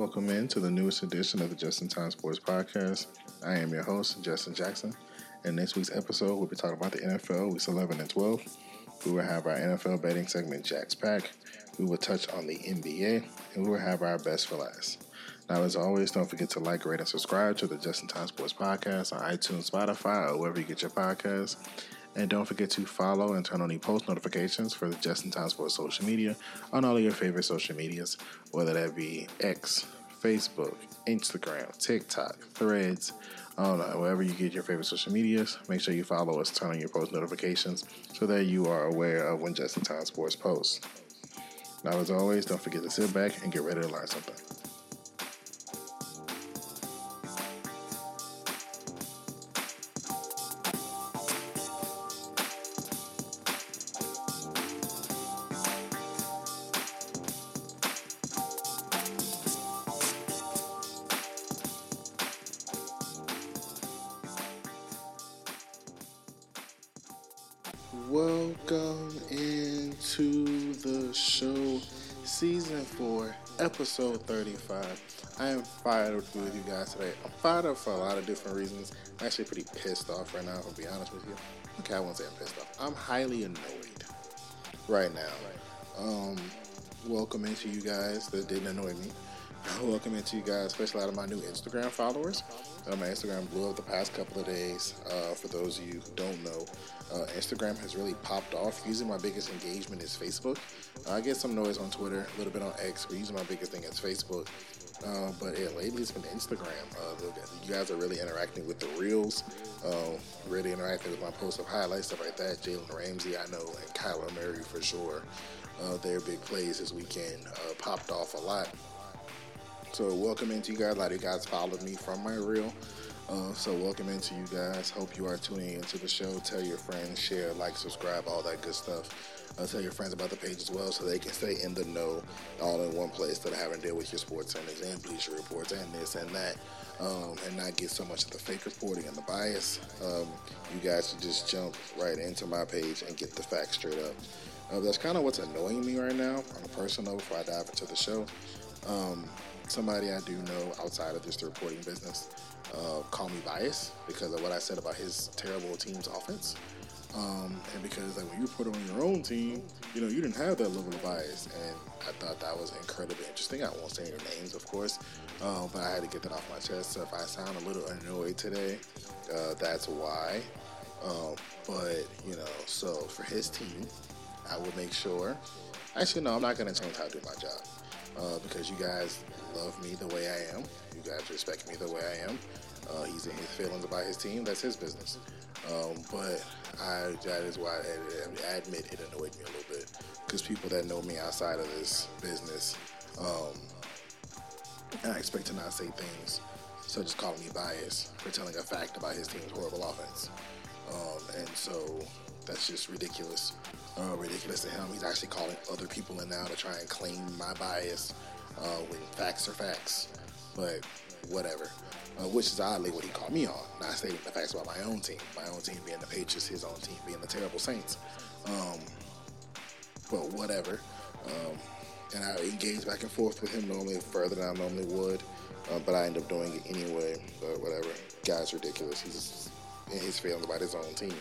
Welcome in to the newest edition of the Justin Time Sports Podcast. I am your host, Justin Jackson. In this week's episode, we'll be talking about the NFL weeks 11 and 12. We will have our NFL betting segment, Jack's Pack. We will touch on the NBA, and we will have our best for last. Now, as always, don't forget to like, rate, and subscribe to the Justin Time Sports Podcast on iTunes, Spotify, or wherever you get your podcasts. And don't forget to follow and turn on the post notifications for the Justin Time Sports social media on all of your favorite social medias, whether that be X, Facebook, Instagram, TikTok, Threads, I don't know, wherever you get your favorite social medias. Make sure you follow us, turn on your post notifications so that you are aware of when Justin Time Sports posts. Now, as always, don't forget to sit back and get ready to learn something. 35. I am fired up to be with you guys today. I'm fired up for a lot of different reasons. I'm actually pretty pissed off right now, if I'll be honest with you. Okay, I won't say I'm pissed off. I'm highly annoyed right now. Um, welcome into you guys that didn't annoy me. Welcome into you guys, especially a lot of my new Instagram followers. Uh, my Instagram blew up the past couple of days. Uh, for those of you who don't know, uh, Instagram has really popped off. Usually, my biggest engagement is Facebook. I get some noise on Twitter, a little bit on X, but using my biggest thing is Facebook. Uh, but yeah, lately it's been Instagram. Uh, you guys are really interacting with the reels, uh, really interacting with my posts of highlights, stuff like that. Jalen Ramsey, I know, and Kyler Murray for sure. their big plays this weekend popped off a lot. So welcome into you guys. A lot of you guys followed me from my reel. Uh, so welcome into you guys. Hope you are tuning into the show. Tell your friends, share, like, subscribe, all that good stuff. Uh, tell your friends about the page as well so they can stay in the know all in one place that I haven't dealt with your sports centers and bleacher reports and this and that. Um, and not get so much of the fake reporting and the bias. Um, you guys should just jump right into my page and get the facts straight up. Uh, that's kind of what's annoying me right now on a personal before I dive into the show. Um, somebody I do know outside of the reporting business uh, call me biased because of what I said about his terrible team's offense. Um, and because like when you put on your own team, you know you didn't have that level of bias, and I thought that was incredibly interesting. I won't say any names, of course, uh, but I had to get that off my chest. So if I sound a little annoyed today, uh, that's why. Um, but you know, so for his team, I will make sure. Actually, no, I'm not going to change how I do my job uh, because you guys love me the way I am. You guys respect me the way I am. Uh, he's in his feelings about his team. That's his business. Um, but I, that is why I, I, admit it annoyed me a little bit because people that know me outside of this business, um, I expect to not say things such as calling me biased for telling a fact about his team's horrible offense. Um, and so that's just ridiculous. Uh, ridiculous to him. He's actually calling other people in now to try and claim my bias uh, when facts are facts. But whatever. Uh, which is oddly what he called me on, not stating the facts about my own team. My own team being the Patriots, his own team being the terrible Saints. Um, but whatever. Um, and I engage back and forth with him normally further than I normally would. Uh, but I end up doing it anyway. But whatever. Guy's ridiculous. He's in his feelings about his own team.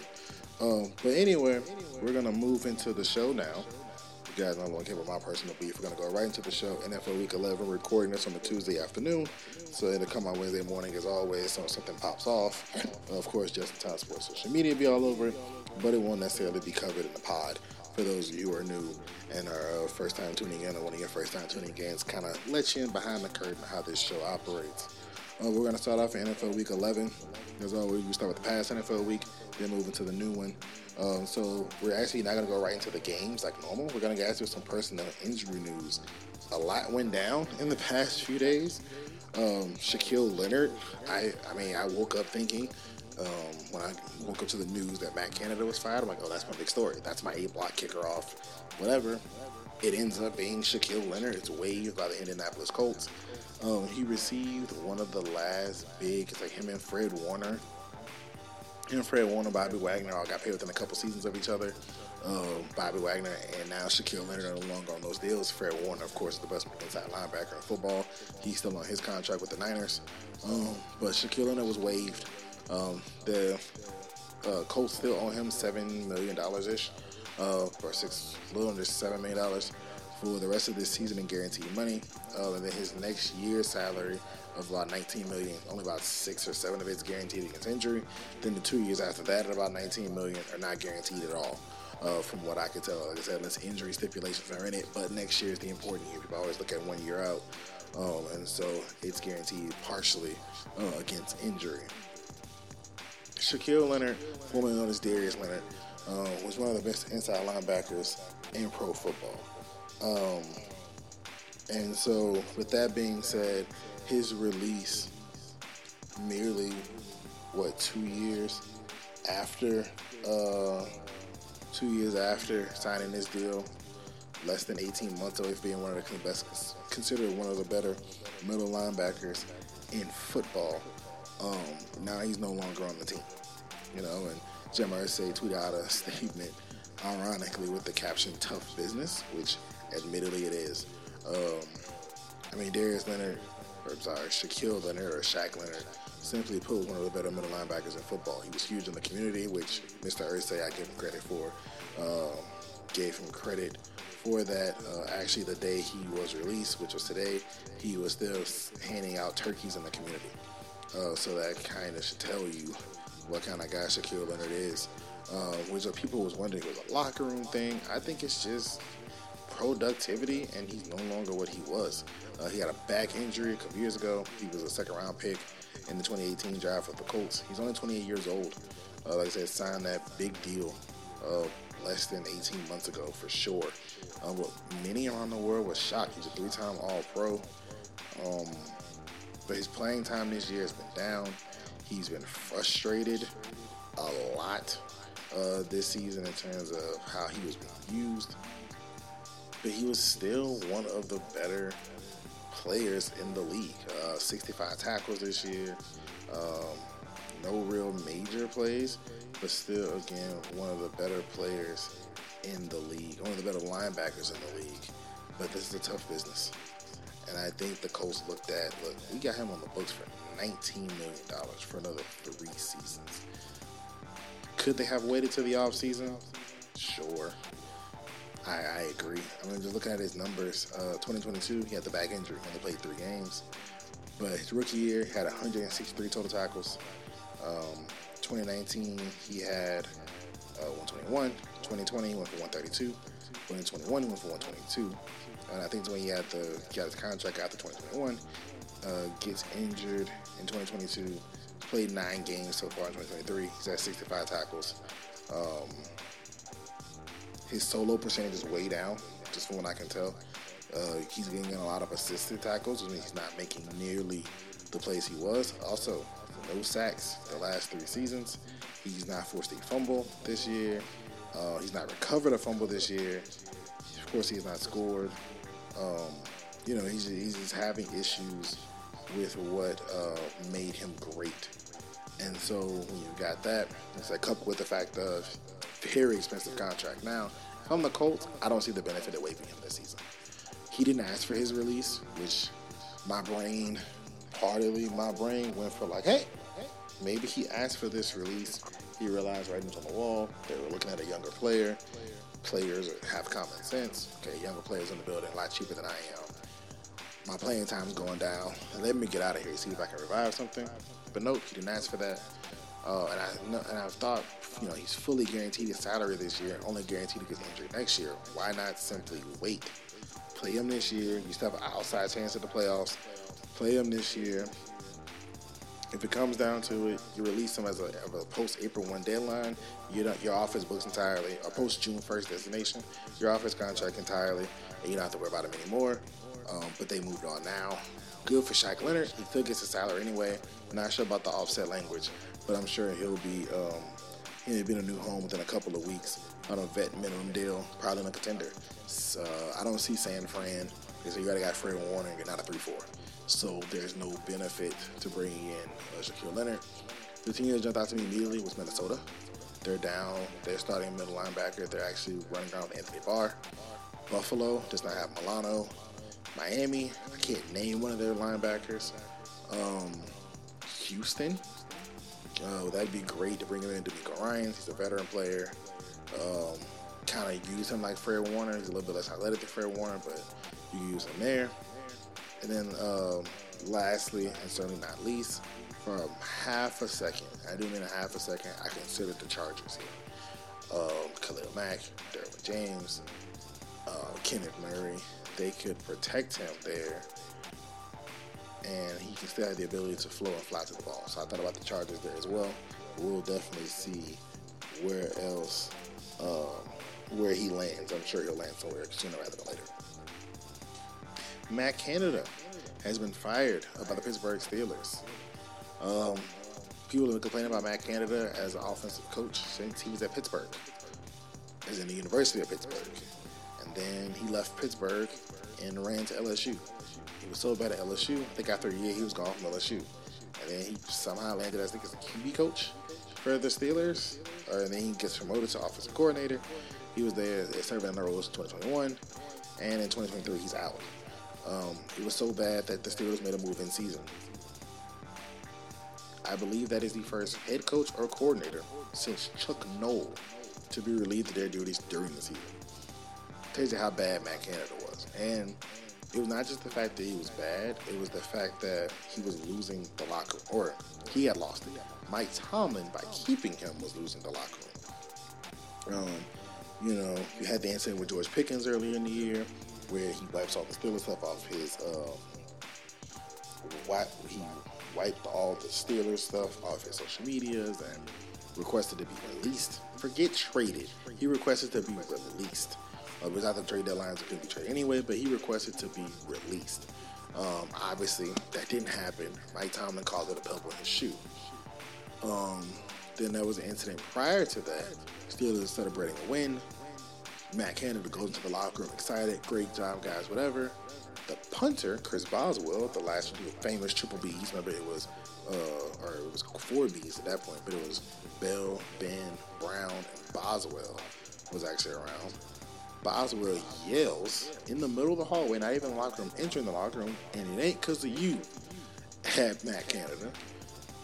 Um, but anyway, we're gonna move into the show now. Guys want to care about my personal beef. We're gonna go right into the show. NFL Week 11. We're recording this on a Tuesday afternoon, so it'll come out Wednesday morning as always. So something pops off, of course, Justin Time Sports social media be all over it, but it won't necessarily be covered in the pod. For those of you who are new and are uh, first time tuning in, or one of your first time tuning in, kind of let you in behind the curtain how this show operates. Uh, we're going to start off in NFL Week 11. As always, we start with the past NFL week, then move into the new one. Um, so we're actually not going to go right into the games like normal. We're going to get into some personnel injury news. A lot went down in the past few days. Um, Shaquille Leonard, I, I mean, I woke up thinking um, when I woke up to the news that Matt Canada was fired. I'm like, oh, that's my big story. That's my eight block kicker off, whatever. It ends up being Shaquille Leonard. It's waived by the Indianapolis Colts. Um, he received one of the last big, it's like him and Fred Warner. And Fred Warner, Bobby Wagner all got paid within a couple seasons of each other. uh, Bobby Wagner, and now Shaquille Leonard are no longer on those deals. Fred Warner, of course, is the best inside linebacker in football. He's still on his contract with the Niners. Um, but Shaquille Leonard was waived. Um, the uh, Colts still owe him $7 million ish, uh, or six, a little under $7 million for the rest of this season in guaranteed money. Uh, and then his next year's salary of about 19 million, only about six or seven of it's guaranteed against injury. Then the two years after that, at about 19 million, are not guaranteed at all. Uh, from what I could tell, like I said, unless injury stipulations are in it. But next year is the important year. People always look at one year out, um, and so it's guaranteed partially uh, against injury. Shaquille Leonard, formerly known as Darius Leonard, uh, was one of the best inside linebackers in pro football. Um, and so, with that being said, his release merely what two years after uh, two years after signing this deal, less than 18 months away from being one of the best, considered one of the better middle linebackers in football. Um, now he's no longer on the team, you know. And Jim Irsay tweeted out a statement, ironically, with the caption "Tough Business," which, admittedly, it is. Um, I mean, Darius Leonard or sorry, Shaquille Leonard or Shaq Leonard, simply put, one of the better middle linebackers in football. He was huge in the community, which Mr. Irsay, I give him credit for. Um, gave him credit for that. Uh, actually, the day he was released, which was today, he was still handing out turkeys in the community. Uh, so that kind of should tell you what kind of guy Shaquille Leonard is. Uh, which people was wondering was a locker room thing. I think it's just productivity, and he's no longer what he was. Uh, he had a back injury a couple years ago. He was a second round pick in the 2018 draft with the Colts. He's only 28 years old. Uh, like I said, signed that big deal uh, less than 18 months ago for sure. Uh, what many around the world was shocked. He's a three time All Pro. Um, but his playing time this year has been down. He's been frustrated a lot uh, this season in terms of how he was being used. But he was still one of the better players in the league. Uh, 65 tackles this year. Um, no real major plays, but still, again, one of the better players in the league, one of the better linebackers in the league. But this is a tough business. And I think the Colts looked at, look, we got him on the books for $19 million for another three seasons. Could they have waited to the offseason? Sure. I, I agree. I mean, just looking at his numbers, uh, 2022, he had the back injury, only played three games. But his rookie year, had 163 total tackles. Um, 2019, he had uh, 121. 2020, he went for 132. 2021, he went for 122. And I think when he had the he got his contract after 2021, uh, gets injured in 2022. Played nine games so far in 2023. He's at 65 tackles. Um, his solo percentage is way down, just from what I can tell. Uh, he's getting a lot of assisted tackles, means he's not making nearly the plays he was. Also, no sacks the last three seasons. He's not forced a fumble this year. Uh, he's not recovered a fumble this year. Of course, he has not scored. Um, you know, he's, he's just having issues with what uh, made him great. And so when you got that, it's like coupled with the fact of very expensive contract. Now, I'm the Colts, I don't see the benefit of waiving him this season. He didn't ask for his release, which my brain, partly my brain went for like, hey, maybe he asked for this release. He realized writing's on the wall. They were looking at a younger player. Players have common sense. Okay, younger players in the building, a lot cheaper than I am. My playing time's going down. Let me get out of here, see if I can revive something. But nope, he didn't ask for that. Uh, and I and I've thought, you know, he's fully guaranteed his salary this year, only guaranteed to get injured next year. Why not simply wait? Play him this year. You still have an outside chance at the playoffs. Play him this year. If it comes down to it, you release him as a, a post April 1 deadline. You don't, your office books entirely, a post June 1st destination, your office contract entirely, and you don't have to worry about him anymore. Um, but they moved on now. Good for Shaq Leonard. He still gets a salary anyway. Not sure about the offset language but I'm sure he'll be um, he'll be in a new home within a couple of weeks on a vet minimum deal, probably in a contender. So, I don't see San Fran because you already got Fred Warner and you're not a 3 4. So there's no benefit to bringing in uh, Shaquille Leonard. The team that jumped out to me immediately was Minnesota. They're down. They're starting middle linebacker. They're actually running around Anthony Barr. Buffalo does not have Milano. Miami, I can't name one of their linebackers. Um, Houston, uh, that'd be great to bring him in. DeMeco Ryans, he's a veteran player. Um, kind of use him like Fred Warner. He's a little bit less athletic than Fred Warner, but you use him there. And then um, lastly, and certainly not least, from half a second, I do mean a half a second, I consider the Chargers here. Um, Khalil Mack, Derwin James, uh, Kenneth Murray, they could protect him there and he can still have the ability to flow and fly to the ball. So I thought about the Chargers there as well. We'll definitely see where else, um, where he lands. I'm sure he'll land somewhere sooner rather than later. Matt Canada has been fired by the Pittsburgh Steelers. Um, people have been complaining about Matt Canada as an offensive coach since he was at Pittsburgh, as in the University of Pittsburgh. And then he left Pittsburgh and ran to LSU. He was so bad at LSU. I think after a year he was gone from LSU, and then he somehow landed I think as a QB coach for the Steelers. Uh, and then he gets promoted to offensive coordinator. He was there serving in the roles in 2021, and in 2023 he's out. Um, it was so bad that the Steelers made a move in season. I believe that is the first head coach or coordinator since Chuck Noll to be relieved of their duties during the season. Tells you how bad Matt Canada was. And it was not just the fact that he was bad, it was the fact that he was losing the locker or he had lost it. Mike Tomlin, by keeping him, was losing the locker room. Um, you know, you had the incident with George Pickens earlier in the year, where he wipes all the Steelers stuff off his. Uh, he wiped all the Steelers stuff off his social medias and requested to be released. Forget traded. He requested to be released. Uh, it was after the trade deadlines, it couldn't be traded anyway, but he requested to be released. Um, obviously, that didn't happen. Mike Tomlin called it a pebble in his shoe. Um, then there was an incident prior to that. Steelers celebrating a win. Matt Canada goes into the locker room excited. Great job, guys, whatever. The punter, Chris Boswell, the last famous triple Bs, remember it was, uh, or it was four Bs at that point, but it was Bell, Ben, Brown, and Boswell was actually around. Boswell yells in the middle of the hallway, not even locker room, entering the locker room, and it ain't because of you at Matt Canada.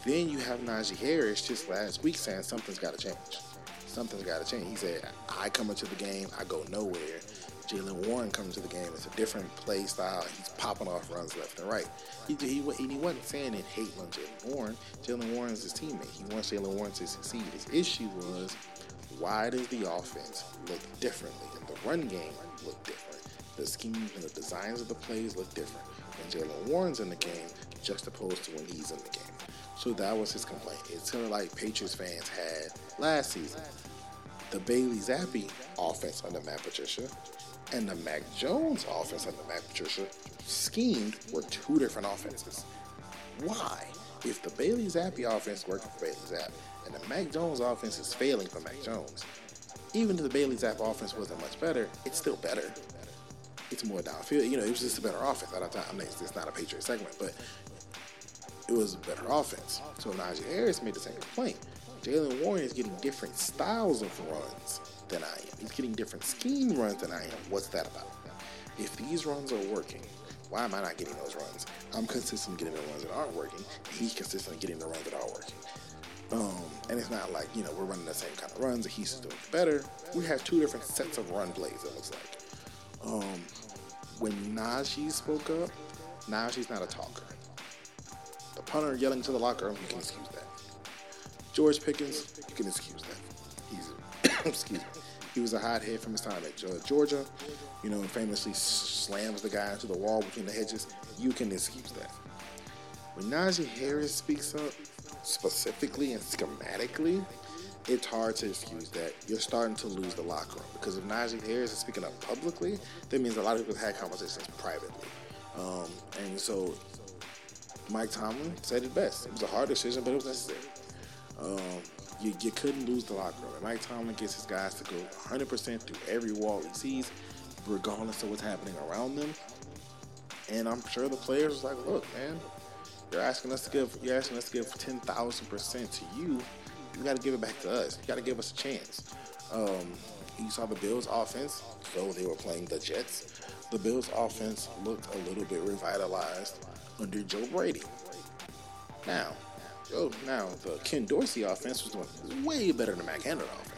Then you have Najee Harris just last week saying something's got to change. Something's got to change. He said, I come into the game, I go nowhere. Jaylen Warren comes to the game. It's a different play style. He's popping off runs left and right. He, he, he wasn't saying it hate on Jaylen Warren. Jaylen Warren's his teammate. He wants Jaylen Warren to succeed. His issue was why does the offense look differently run game look different? The schemes and the designs of the plays look different when Jaylen Warren's in the game, juxtaposed to when he's in the game. So that was his complaint. It's sort of like Patriots fans had last season. The Bailey Zappe offense under Matt Patricia and the Mac Jones offense under Matt Patricia schemed were two different offenses. Why? If the Bailey Zappe offense worked for Bailey Zappe and the Mac Jones offense is failing for Mac Jones, even if the Bailey Zappe offense wasn't much better, it's still better. It's more downfield. You know, it was just a better offense. I don't, I mean, it's not a Patriot segment, but it was a better offense. So Najee Harris made the same complaint. Jaylen Warren is getting different styles of runs than I am. He's getting different scheme runs than I am. What's that about? If these runs are working, why am I not getting those runs? I'm consistent getting the runs that aren't working. He's consistent getting the runs that are working. Um, and it's not like, you know, we're running the same kind of runs he's doing better. We have two different sets of run plays, it looks like. Um, when Najee spoke up, Najee's not a talker. The punter yelling to the locker room, you can excuse that. George Pickens, you can excuse that. He's, excuse me. He was a hothead from his time at Georgia, you know, and famously slams the guy into the wall between the hedges. You can excuse that. When Najee Harris speaks up, specifically and schematically, it's hard to excuse that. You're starting to lose the locker room because if Najee Harris is speaking up publicly, that means a lot of people had conversations privately. Um, and so Mike Tomlin said it best. It was a hard decision, but it was necessary. Um, you, you, couldn't lose the locker room. And Mike Tomlin gets his guys to go 100% through every wall he sees, regardless of what's happening around them. And I'm sure the players was like, look, man, you're asking us to give you're asking us to give ten thousand percent to you, You got to give it back to us. You got to give us a chance. Um, you saw the Bills' offense, though they were playing the Jets. The Bills' offense looked a little bit revitalized under Joe Brady. Now, Joe, now the Ken Dorsey offense was doing way better than the Matt Canada offense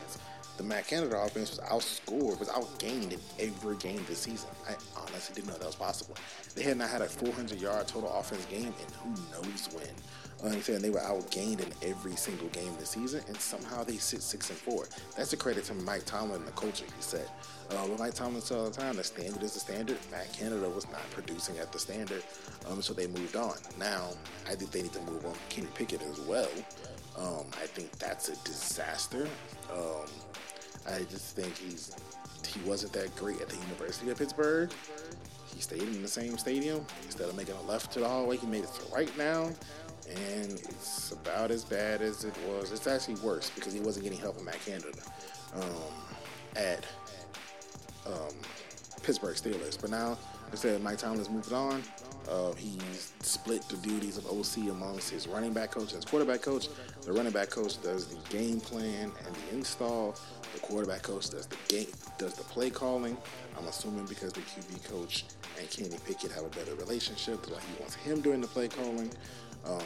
the Matt Canada offense was outscored, was outgained in every game this season. I honestly didn't know that was possible. They had not had a 400 yard total offense game, and who knows when. I'm saying they were outgained in every single game this season, and somehow they sit six and four. That's a credit to Mike Tomlin and the culture he set. Uh, what Mike Tomlin said all the time, the standard is the standard. Matt Canada was not producing at the standard, um, so they moved on. Now, I think they need to move on Kenny Pickett as well. Um, I think that's a disaster. Um, I just think he's he wasn't that great at the University of Pittsburgh. He stayed in the same stadium instead of making a left to the hallway. He made it to right now, and it's about as bad as it was. It's actually worse because he wasn't getting help from Matt Canada um, at um, Pittsburgh Steelers. But now, I said, Mike Tomlin's moved on. Uh, he's split the duties of OC amongst his running back coach and his quarterback coach. The running back coach does the game plan and the install. The quarterback coach does the game, does the play calling. I'm assuming because the QB coach and Kenny Pickett have a better relationship, why he wants him doing the play calling. Um,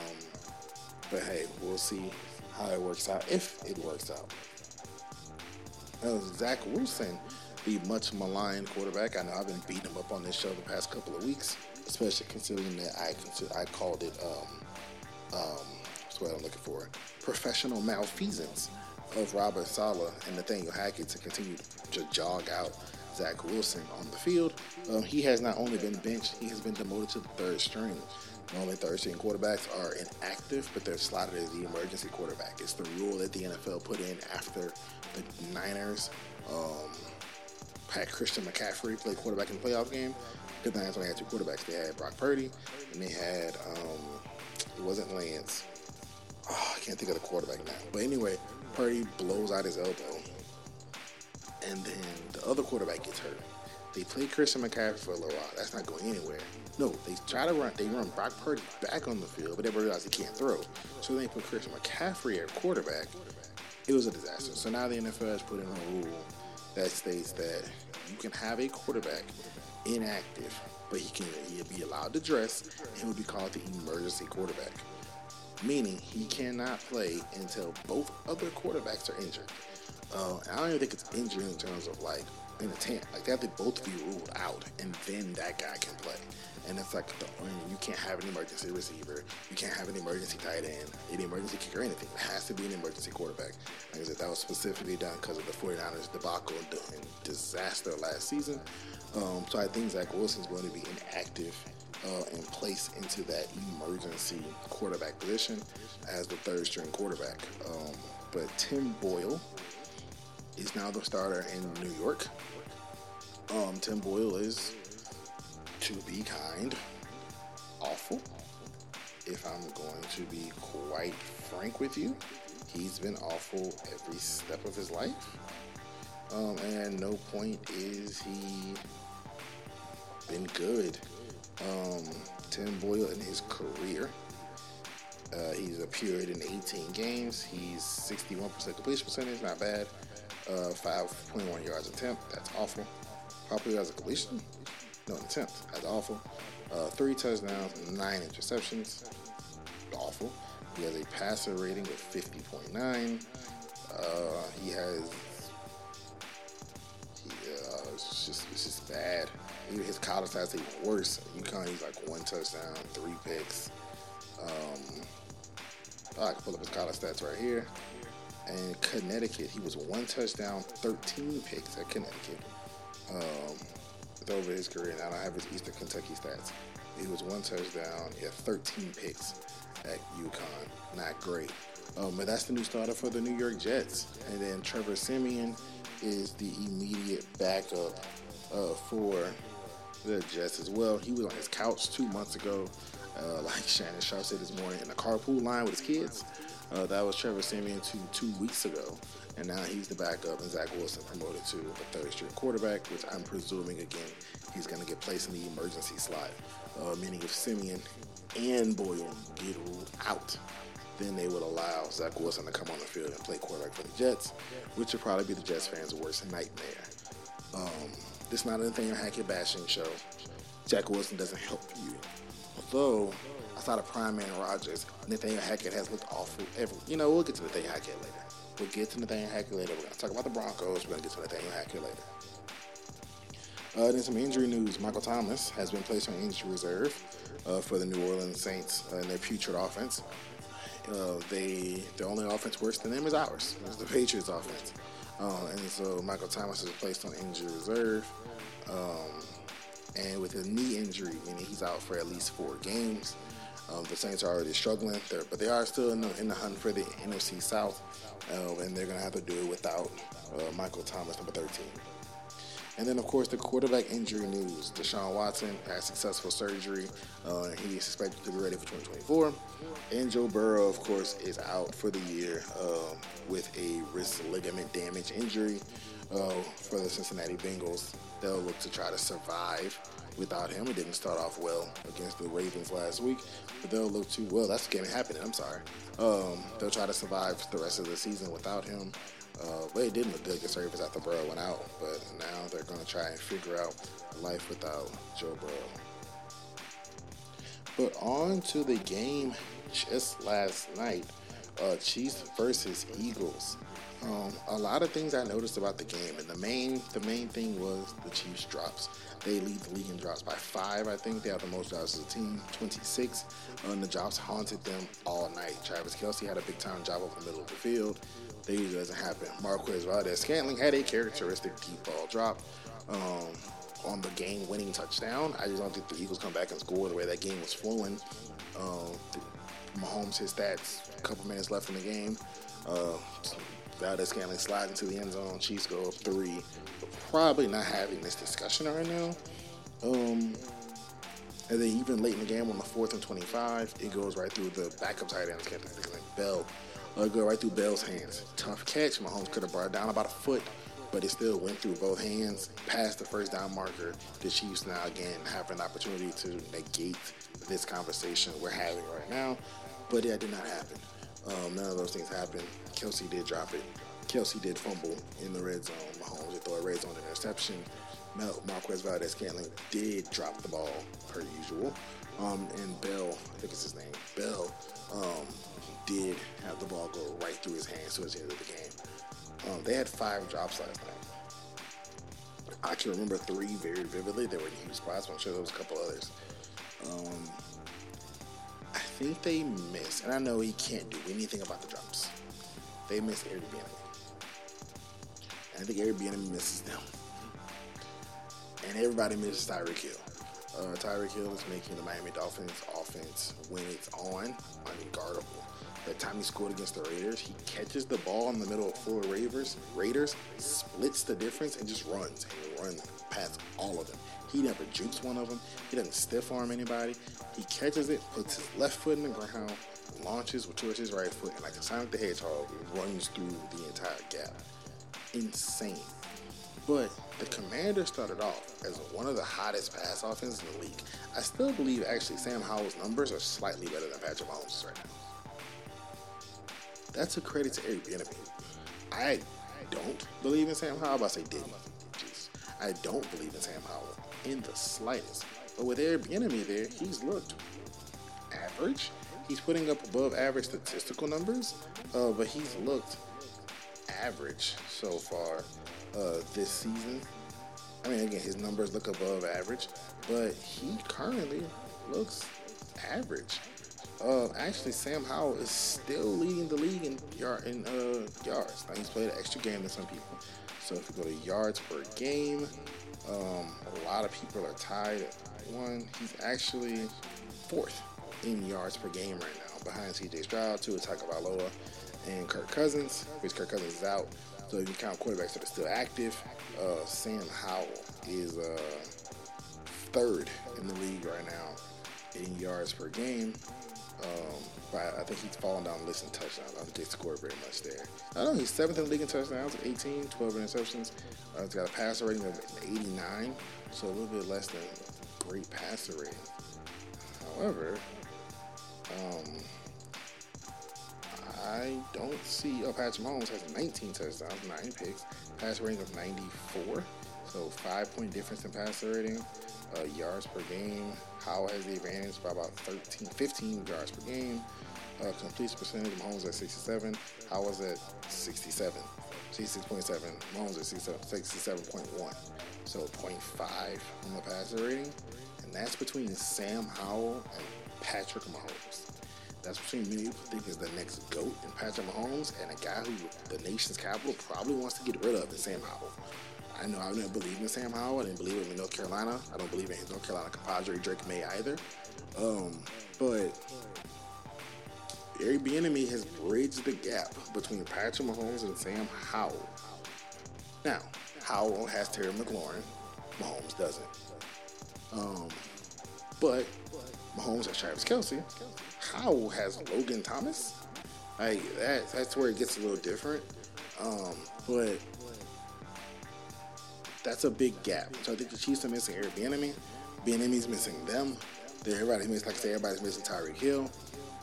but hey, we'll see how it works out if it works out. Uh, Zach Wilson, the much maligned quarterback. I know I've been beating him up on this show the past couple of weeks especially considering that I consider, I called it um, um, what I'm looking for professional malfeasance of Robert Saleh and Nathaniel Hackett to continue to jog out Zach Wilson on the field. Um, he has not only been benched, he has been demoted to the third string. Normally, third string quarterbacks are inactive, but they're slotted as the emergency quarterback. It's the rule that the NFL put in after the Niners um, had Christian McCaffrey play quarterback in the playoff game. Good thing only had two quarterbacks. They had Brock Purdy, and they had um, it wasn't Lance. Oh, I can't think of the quarterback now. But anyway, Purdy blows out his elbow, and then the other quarterback gets hurt. They play Christian McCaffrey for a little while. That's not going anywhere. No, they try to run. They run Brock Purdy back on the field, but everybody realizes he can't throw. So they put Christian McCaffrey at quarterback. It was a disaster. So now the NFL has put in a rule that states that you can have a quarterback inactive, but he can he'll be allowed to dress and he'll be called the emergency quarterback. Meaning he cannot play until both other quarterbacks are injured. Uh, I don't even think it's injured in terms of like in a tent. Like they have to both be ruled out, and then that guy can play. And it's like you can't have an emergency receiver, you can't have an emergency tight end, an emergency kicker, anything. It has to be an emergency quarterback. Like I said, that was specifically done because of the 49ers debacle and disaster last season. Um, so I think Zach Wilson's going to be inactive uh, and placed into that emergency quarterback position as the third string quarterback. Um, but Tim Boyle is now the starter in New York. Um, Tim Boyle is, to be kind, awful. If I'm going to be quite frank with you, he's been awful every step of his life. Um, and no point is he been good. Um, Tim Boyle in his career, uh, he's appeared in 18 games. He's 61% completion percentage, not bad. Uh, 5.1 yards attempt, that's awful. Probably yards of completion? No, attempt, that's awful. Uh, three touchdowns, nine interceptions, awful. He has a passer rating of 50.9. Uh, he has, he, uh, it's just, it's just bad. His college stats even worse. UConn, he's like one touchdown, three picks. Um, I can pull up his college stats right here. And Connecticut, he was one touchdown, 13 picks at Connecticut. Um, over his career. Now I have his Eastern Kentucky stats. He was one touchdown, yeah, 13 picks at UConn. Not great. Um, but that's the new starter for the New York Jets. And then Trevor Siemian is the immediate backup uh, for the Jets as well. He was on his couch two months ago, uh, like Shannon Sharpe said this morning, in the carpool line with his kids. Uh, that was Trevor Siemian two two weeks ago, and now he's the backup, and Zach Wilson promoted to a third string quarterback, which I'm presuming again he's going to get placed in the emergency slot, uh, meaning if Siemian and Boyle get ruled out, then they would allow Zach Wilson to come on the field and play quarterback for the Jets, which would probably be the Jets fans' worst nightmare. Um, this is not a Nathaniel Hackett bashing show. Zach Wilson doesn't help you. Although, outside of prime man Rodgers, Nathaniel Hackett has looked awful. Every, you know, we'll get to Nathaniel Hackett later. We'll get to Nathaniel Hackett later. We're going to talk about the Broncos. We're going to get to Nathaniel Hackett later. Uh, then some injury news. Michael Thomas has been placed on injury reserve uh, for the New Orleans Saints uh, their putrid offense. They the only offense worse than them is ours. It's the Patriots offense. Uh, and so Michael Thomas is placed on injury reserve. Um, and with a knee injury, meaning he's out for at least four games. Um, the Saints are already struggling, there, but they are still in the, in the hunt for the NFC South, uh, and they're going to have to do it without uh, Michael Thomas, number 13. And then, of course, the quarterback injury news. Deshaun Watson had successful surgery. Uh, he is expected to be ready for 2024. And Joe Burrow, of course, is out for the year uh, with a wrist ligament damage injury uh, for the Cincinnati Bengals. They'll look to try to survive without him. It didn't start off well against the Ravens last week, but they'll look too well, that's game happening. I'm sorry. Um, they'll try to survive the rest of the season without him. Uh, but it didn't look good against Ravens after Burrow went out. But now they're going to try and figure out life without Joe Burrow. But on to the game just last night uh, Chiefs versus Eagles. Um, a lot of things I noticed about the game, and the main the main thing was the Chiefs drops. They lead the league in drops by five. I think they have the most drops as a team, 26. Uh, and the drops haunted them all night. Travis Kelce had a big time job over the middle of the field. That usually doesn't happen. Marquez Valdes-Scantling had a characteristic deep ball drop. Um, on the game winning touchdown. I just don't think the Eagles come back and score the way that game was flowing. Um, Mahomes his stats, a couple minutes left in the game. Uh, Valdes-Scantling slides into the end zone. Chiefs go up three. Probably not having this discussion right now. Um, and then even late in the game on the fourth and 25, it goes right through the backup tight end, Captain Bell. Uh, go right through Bell's hands. Tough catch. Mahomes could have brought it down about a foot but it still went through both hands, past the first down marker. The Chiefs now again have an opportunity to negate this conversation we're having right now, but that did not happen. Um, none of those things happened. Kelce did drop it. Kelce did fumble in the red zone. Mahomes did throw a red zone interception. Mel- Marquez Valdes-Scantling did drop the ball per usual. Um, and Bell, I think it's his name, Bell, um, did have the ball go right through his hands towards the end of the game. Um, they had five drops last night. I can remember three very vividly. They were huge spots, but I'm sure there was a couple others. Think they missed, and I know he can't do anything about the drops. They miss Eric Bieniemy. I think Eric Bieniemy misses them, and everybody misses Tyreek Hill. Uh, Tyreek Hill is making the Miami Dolphins offense when it's on unguardable that time he scored against the Raiders, he catches the ball in the middle of four Raiders, Raiders, splits the difference, and just runs and runs past all of them. He never jukes one of them. He doesn't stiff arm anybody. He catches it, puts his left foot in the ground, launches towards his right foot, and like a Sonic the Hedgehog, runs through the entire gap. Insane. But the Commander started off as one of the hottest pass offenses in the league. I still believe actually Sam Howell's numbers are slightly better than Patrick Mahomes right now that's a credit to Eric Bieniemy. I don't believe in Sam Howell, I say didn't. I don't believe in Sam Howell in the slightest. But with Eric Bieniemy there, he's looked average. He's putting up above average statistical numbers, uh, but he's looked average so far uh, this season. I mean, again, his numbers look above average, but he currently looks average. Uh, actually, Sam Howell is still leading the league in yard in uh, yards. Now he's played an extra game than some people. So if you go to yards per game, um, a lot of people are tied at one. He's actually fourth in yards per game right now, behind C.J. Stroud, Tua Tagovailoa, and Kirk Cousins. Which Kirk Cousins is out. So if you count quarterbacks that are still active, uh, Sam Howell is uh, third in the league right now in yards per game. Um, but I think he's fallen down the list in touchdowns. I don't think they scored very much there. I don't know he's seventh in the league in touchdowns, 18, 12 interceptions. Uh, he's got a passer rating of 89, so a little bit less than great passer rating. However, um, I don't see. Oh, Patrick Mahomes has 19 touchdowns, nine picks, pass rating of 94. So five point difference in passer rating, uh, yards per game. Howell has the advantage by about 13, 15 yards per game. Uh, completion percentage, Mahomes at 67. Howell's at 67. 66.7. Mahomes at 67.1. So 0.5 on the passer rating. And that's between Sam Howell and Patrick Mahomes. That's between many people think is the next GOAT in Patrick Mahomes and a guy who the nation's capital probably wants to get rid of in Sam Howell. I know I didn't believe in Sam Howell. I didn't believe in North Carolina. I don't believe in his North Carolina compadre Drake Maye either. Um, but Eric Bieniemy has bridged the gap between Patrick Mahomes and Sam Howell. Now, Howell has Terry McLaurin. Mahomes doesn't. Um, but Mahomes has Travis Kelce. Howell has Logan Thomas. Like that, that's where it gets a little different. Um, but that's a big gap. So I think the Chiefs are missing Eric Bieniemy. Bieniemy's missing them. They're Everybody's missing, like I say, everybody's missing Tyreek Hill.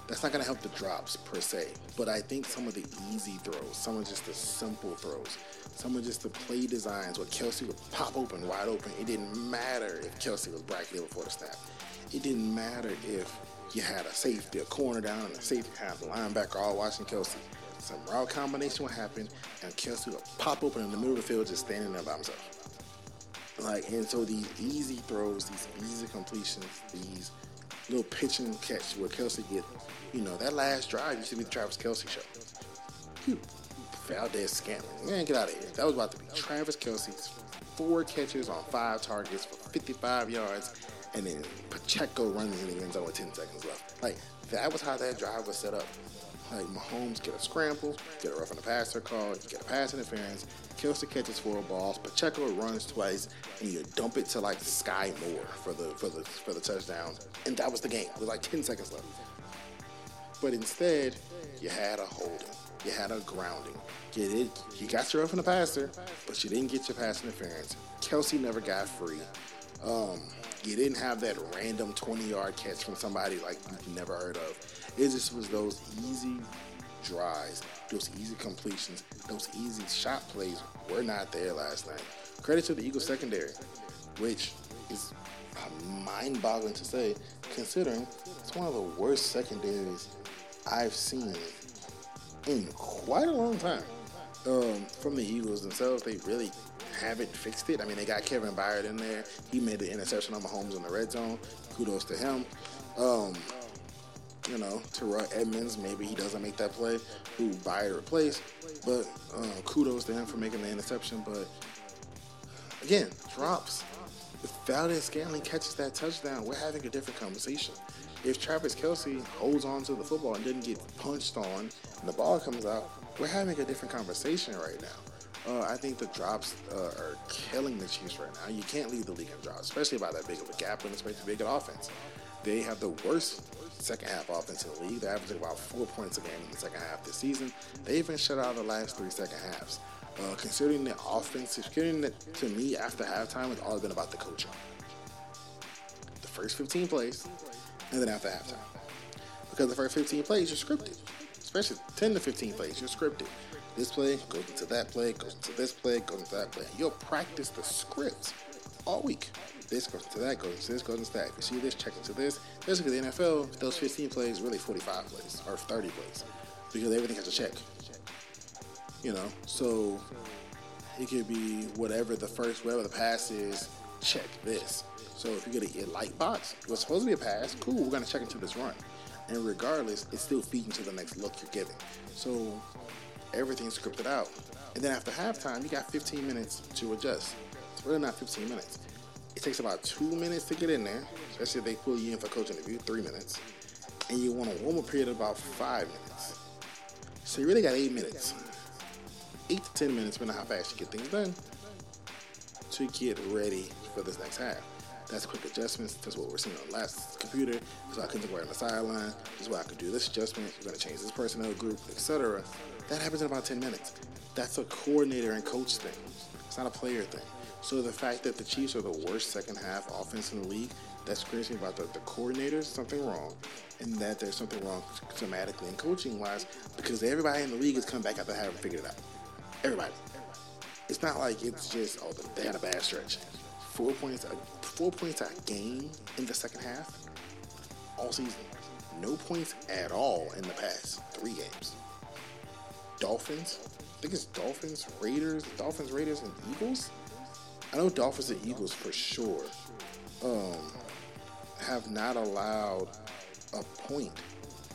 That's not going to help the drops per se. But I think some of the easy throws, some of just the simple throws, some of just the play designs where Kelce would pop open, wide open. It didn't matter if Kelce was Hill before the snap. It didn't matter if you had a safety, a corner down, and a safety kind of linebacker all watching Kelce. Some raw combination would happen, and Kelce would pop open in the middle of the field just standing there by himself. Like, and so these easy throws, these easy completions, these little pitch and catch where Kelce get, you know, that last drive used to be the Travis Kelce show. Phew. Valdes Scantling. Man, get out of here. That was about to be Travis Kelce's four catches on five targets for 55 yards, and then Pacheco runs in the end zone with 10 seconds left. Like, that was how that drive was set up. Like Mahomes get a scramble, get a rough on the passer call, get a pass interference, Kelce catches four balls, Pacheco runs twice, and you dump it to like Skyy Moore for the for the for the touchdown. And that was the game. With like 10 seconds left. But instead, you had a holding. You had a grounding. Get it? You got your rough on the passer, but you didn't get your pass interference. Kelce never got free. Um, you didn't have that random 20 yard catch from somebody like you've never heard of. It just was those easy drives, those easy completions, those easy shot plays were not there last night. Credit to the Eagles secondary, which is mind boggling to say, considering it's one of the worst secondaries I've seen in quite a long time. Um, from the Eagles themselves, they really haven't fixed it. I mean, they got Kevin Byard in there. He made the interception on Mahomes in the red zone. Kudos to him. Um, you know, Terrell Edmunds, maybe he doesn't make that play, who Byard replaced. But uh, kudos to him for making the interception. But again, drops. If Valdes Scantling catches that touchdown, we're having a different conversation. If Travis Kelce holds on to the football and doesn't get punched on and the ball comes out, we're having a different conversation right now. Uh, I think the drops uh, are killing the Chiefs right now. You can't leave the league in drops, especially by that big of a gap when it's especially big an offense. They have the worst second half offense in the league. They're averaging about four points a game in the second half this season. They even shut out the last three second halves. Uh, considering the offense, considering that to me after halftime, it's all been about the coaching. The first 15 plays, and then after halftime. Because the first 15 plays, you're scripted. Especially 10 to 15 plays, you're scripted. This play goes into that play, goes into this play, goes into that play. You'll practice the script all week. This goes into that, goes into this, goes into that. You see this, check into this. Basically, the NFL, those 15 plays, really 45 plays or 30 plays because everything has a check. You know, so it could be whatever the first, whatever the pass is, check this. So if you get a light box, it was supposed to be a pass. Cool, we're gonna check into this run, and regardless, it's still feeding to the next look you're giving. So everything's scripted out, and then after halftime, you got 15 minutes to adjust. It's really not 15 minutes. It takes about two minutes to get in there, especially if they pull you in for coach interview, three minutes, and you want a warm up period of about five minutes. So you really got eight minutes, eight to ten minutes, depending on how fast you get things done, to get ready for this next half. That's quick adjustments. That's what we're seeing on the last computer. So I couldn't work on the sideline. This is why I could do this adjustment. We're going to change this personnel group, etc. That happens in about 10 minutes. That's a coordinator and coach thing. It's not a player thing. So the fact that the Chiefs are the worst second half offense in the league, that screams me about the, the coordinators, something wrong, and that there's something wrong thematically and coaching wise because everybody in the league has come back after having figured it out. Everybody. It's not like it's just oh they had a bad stretch. Four points, a, four points a game in the second half, all season. No points at all in the past three games. Dolphins, I think it's Dolphins, Raiders, Dolphins, Raiders, and Eagles. I know Dolphins and Eagles for sure um, have not allowed a point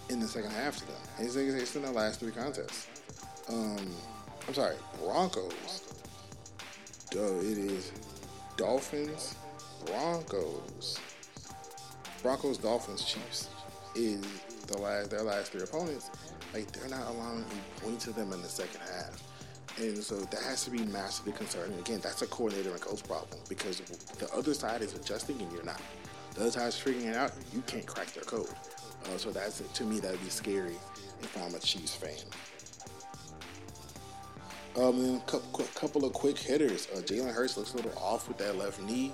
in the second half to them. It's, it's in the last three contests. Um, I'm sorry, Broncos. Duh, it is Dolphins, Broncos, Broncos, Dolphins, Chiefs is the last their last three opponents. Like they're not allowing a point to them in the second half. And so that has to be massively concerning. Again, that's a coordinator and coach problem because the other side is adjusting and you're not. The other side is figuring it out. You can't crack their code. Uh, so that's to me that would be scary if I'm a Chiefs fan. Um, then a couple, of quick hitters. Uh, Jalen Hurts looks a little off with that left knee.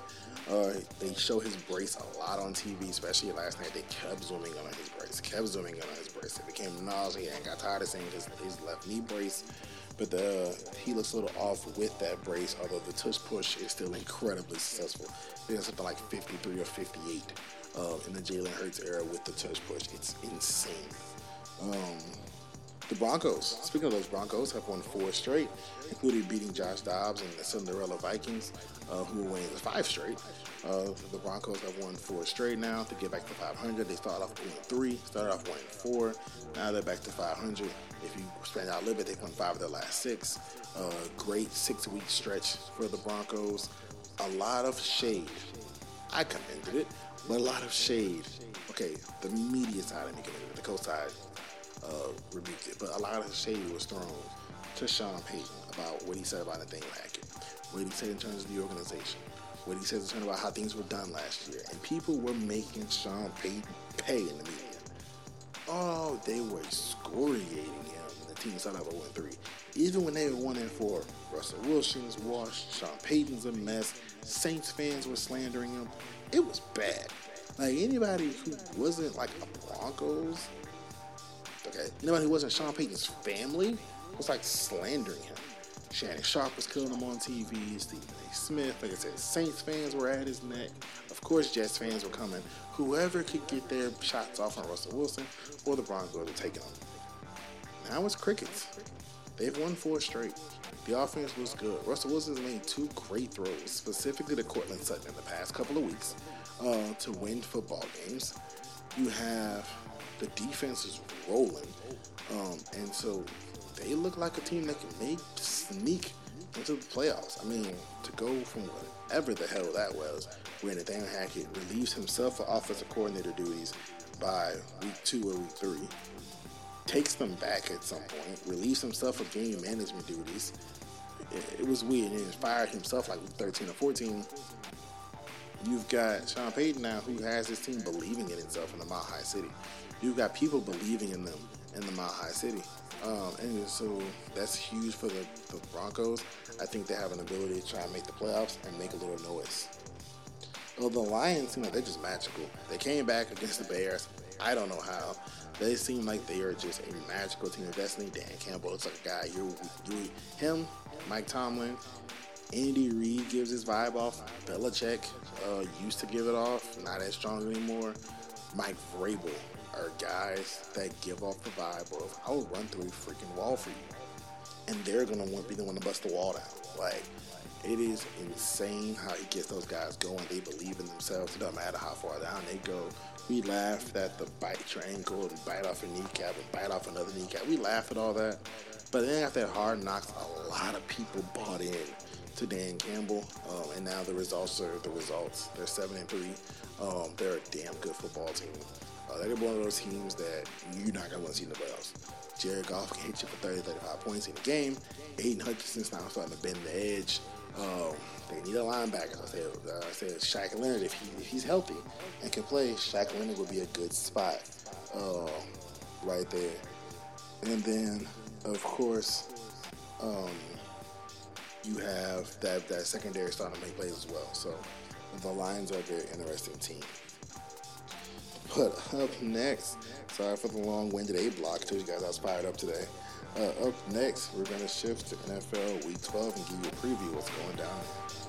Uh, they show his brace a lot on TV, especially last night. They kept zooming in on his brace, kept zooming in on his brace. It became nauseating. Got tired of seeing his, his left knee brace. But the, he looks a little off with that brace, although the tush push is still incredibly successful. There's something like 53 or 58 uh, in the Jalen Hurts era with the tush push. It's insane. Um, the Broncos, speaking of those Broncos, have won four straight, including beating Josh Dobbs and the Cinderella Vikings, uh, who are winning five straight. Uh, the Broncos have won four straight now to get back to 500. They started off winning 3, started off 1 4. Now they're back to 500. If you spread out a little bit, they've won five of their last six. Uh, great six week stretch for the Broncos. A lot of shade. I commended it, but a lot of shade. Okay, the media side of me commended it, the coach side uh, rebuked it. But a lot of shade was thrown to Sean Payton about what he said about Nathaniel Hackett, what he said in terms of the organization, what he said in terms about how things were done last year. And people were making Sean Payton pay in the media. Oh, they were excoriating him. The team started out 0 3. Even when they were 1 and 4, Russell Wilson's washed, Sean Payton's a mess, Saints fans were slandering him. It was bad. Like anybody who wasn't like a Broncos Anybody who wasn't Sean Payton's family was like slandering him. Shannon Sharpe was killing him on TV. Stephen A. Smith, like I said, Saints fans were at his neck. Of course, Jets fans were coming. Whoever could get their shots off on Russell Wilson or the Broncos were taking them. Now it's crickets. They've won four straight. The offense was good. Russell Wilson's made two great throws, specifically to Courtland Sutton in the past couple of weeks, uh, to win football games. You have the defense is rolling, um, and so they look like a team that can make sneak into the playoffs. I mean, to go from whatever the hell that was, where Nathaniel Hackett relieves himself of offensive coordinator duties by week two or week three, takes them back at some point, relieves himself of game management duties. It, it was weird. And fired himself like week 13 or 14. You've got Sean Payton now, who has his team believing in himself in the Mile High City you've got people believing in them in the Mile High City. Um, and so that's huge for the, the, Broncos. I think they have an ability to try and make the playoffs and make a little noise. Well, the Lions seem like they're just magical. They came back against the Bears. I don't know how. They seem like they are just a magical team of destiny. Dan Campbell looks like a guy you, you him, Mike Tomlin, Andy Reid gives his vibe off. Belichick uh, used to give it off, not as strong anymore. Mike Vrabel are guys that give off the vibe of I'll run through a freaking wall for you, and they're gonna want be the one to bust the wall down. Like it is insane how he gets those guys going. They believe in themselves. It doesn't matter how far down they go. We laugh at the bite your ankle and bite off a kneecap and bite off another kneecap. We laugh at all that. But then after hard knocks, a lot of people bought in to Dan Campbell, um, and now the results are the results. They're seven and three. Um, they're a damn good football team. They're one of those teams that you're not going to want to see in the playoffs. Jared Goff can hit you for 30, 35 points in the game. Aidan Hutchinson's now starting to bend the edge. Um, they need a linebacker. I said, I said Shaq Leonard, if, he, if he's healthy and can play, Shaq Leonard would be a good spot uh, right there. And then, of course, um, you have that, that secondary starting to make plays as well. So the Lions are a very interesting team. But up next, sorry for the long-winded A block. Told you guys I was fired up today. Uh, up next, we're gonna shift to NFL Week 12 and give you a preview of what's going down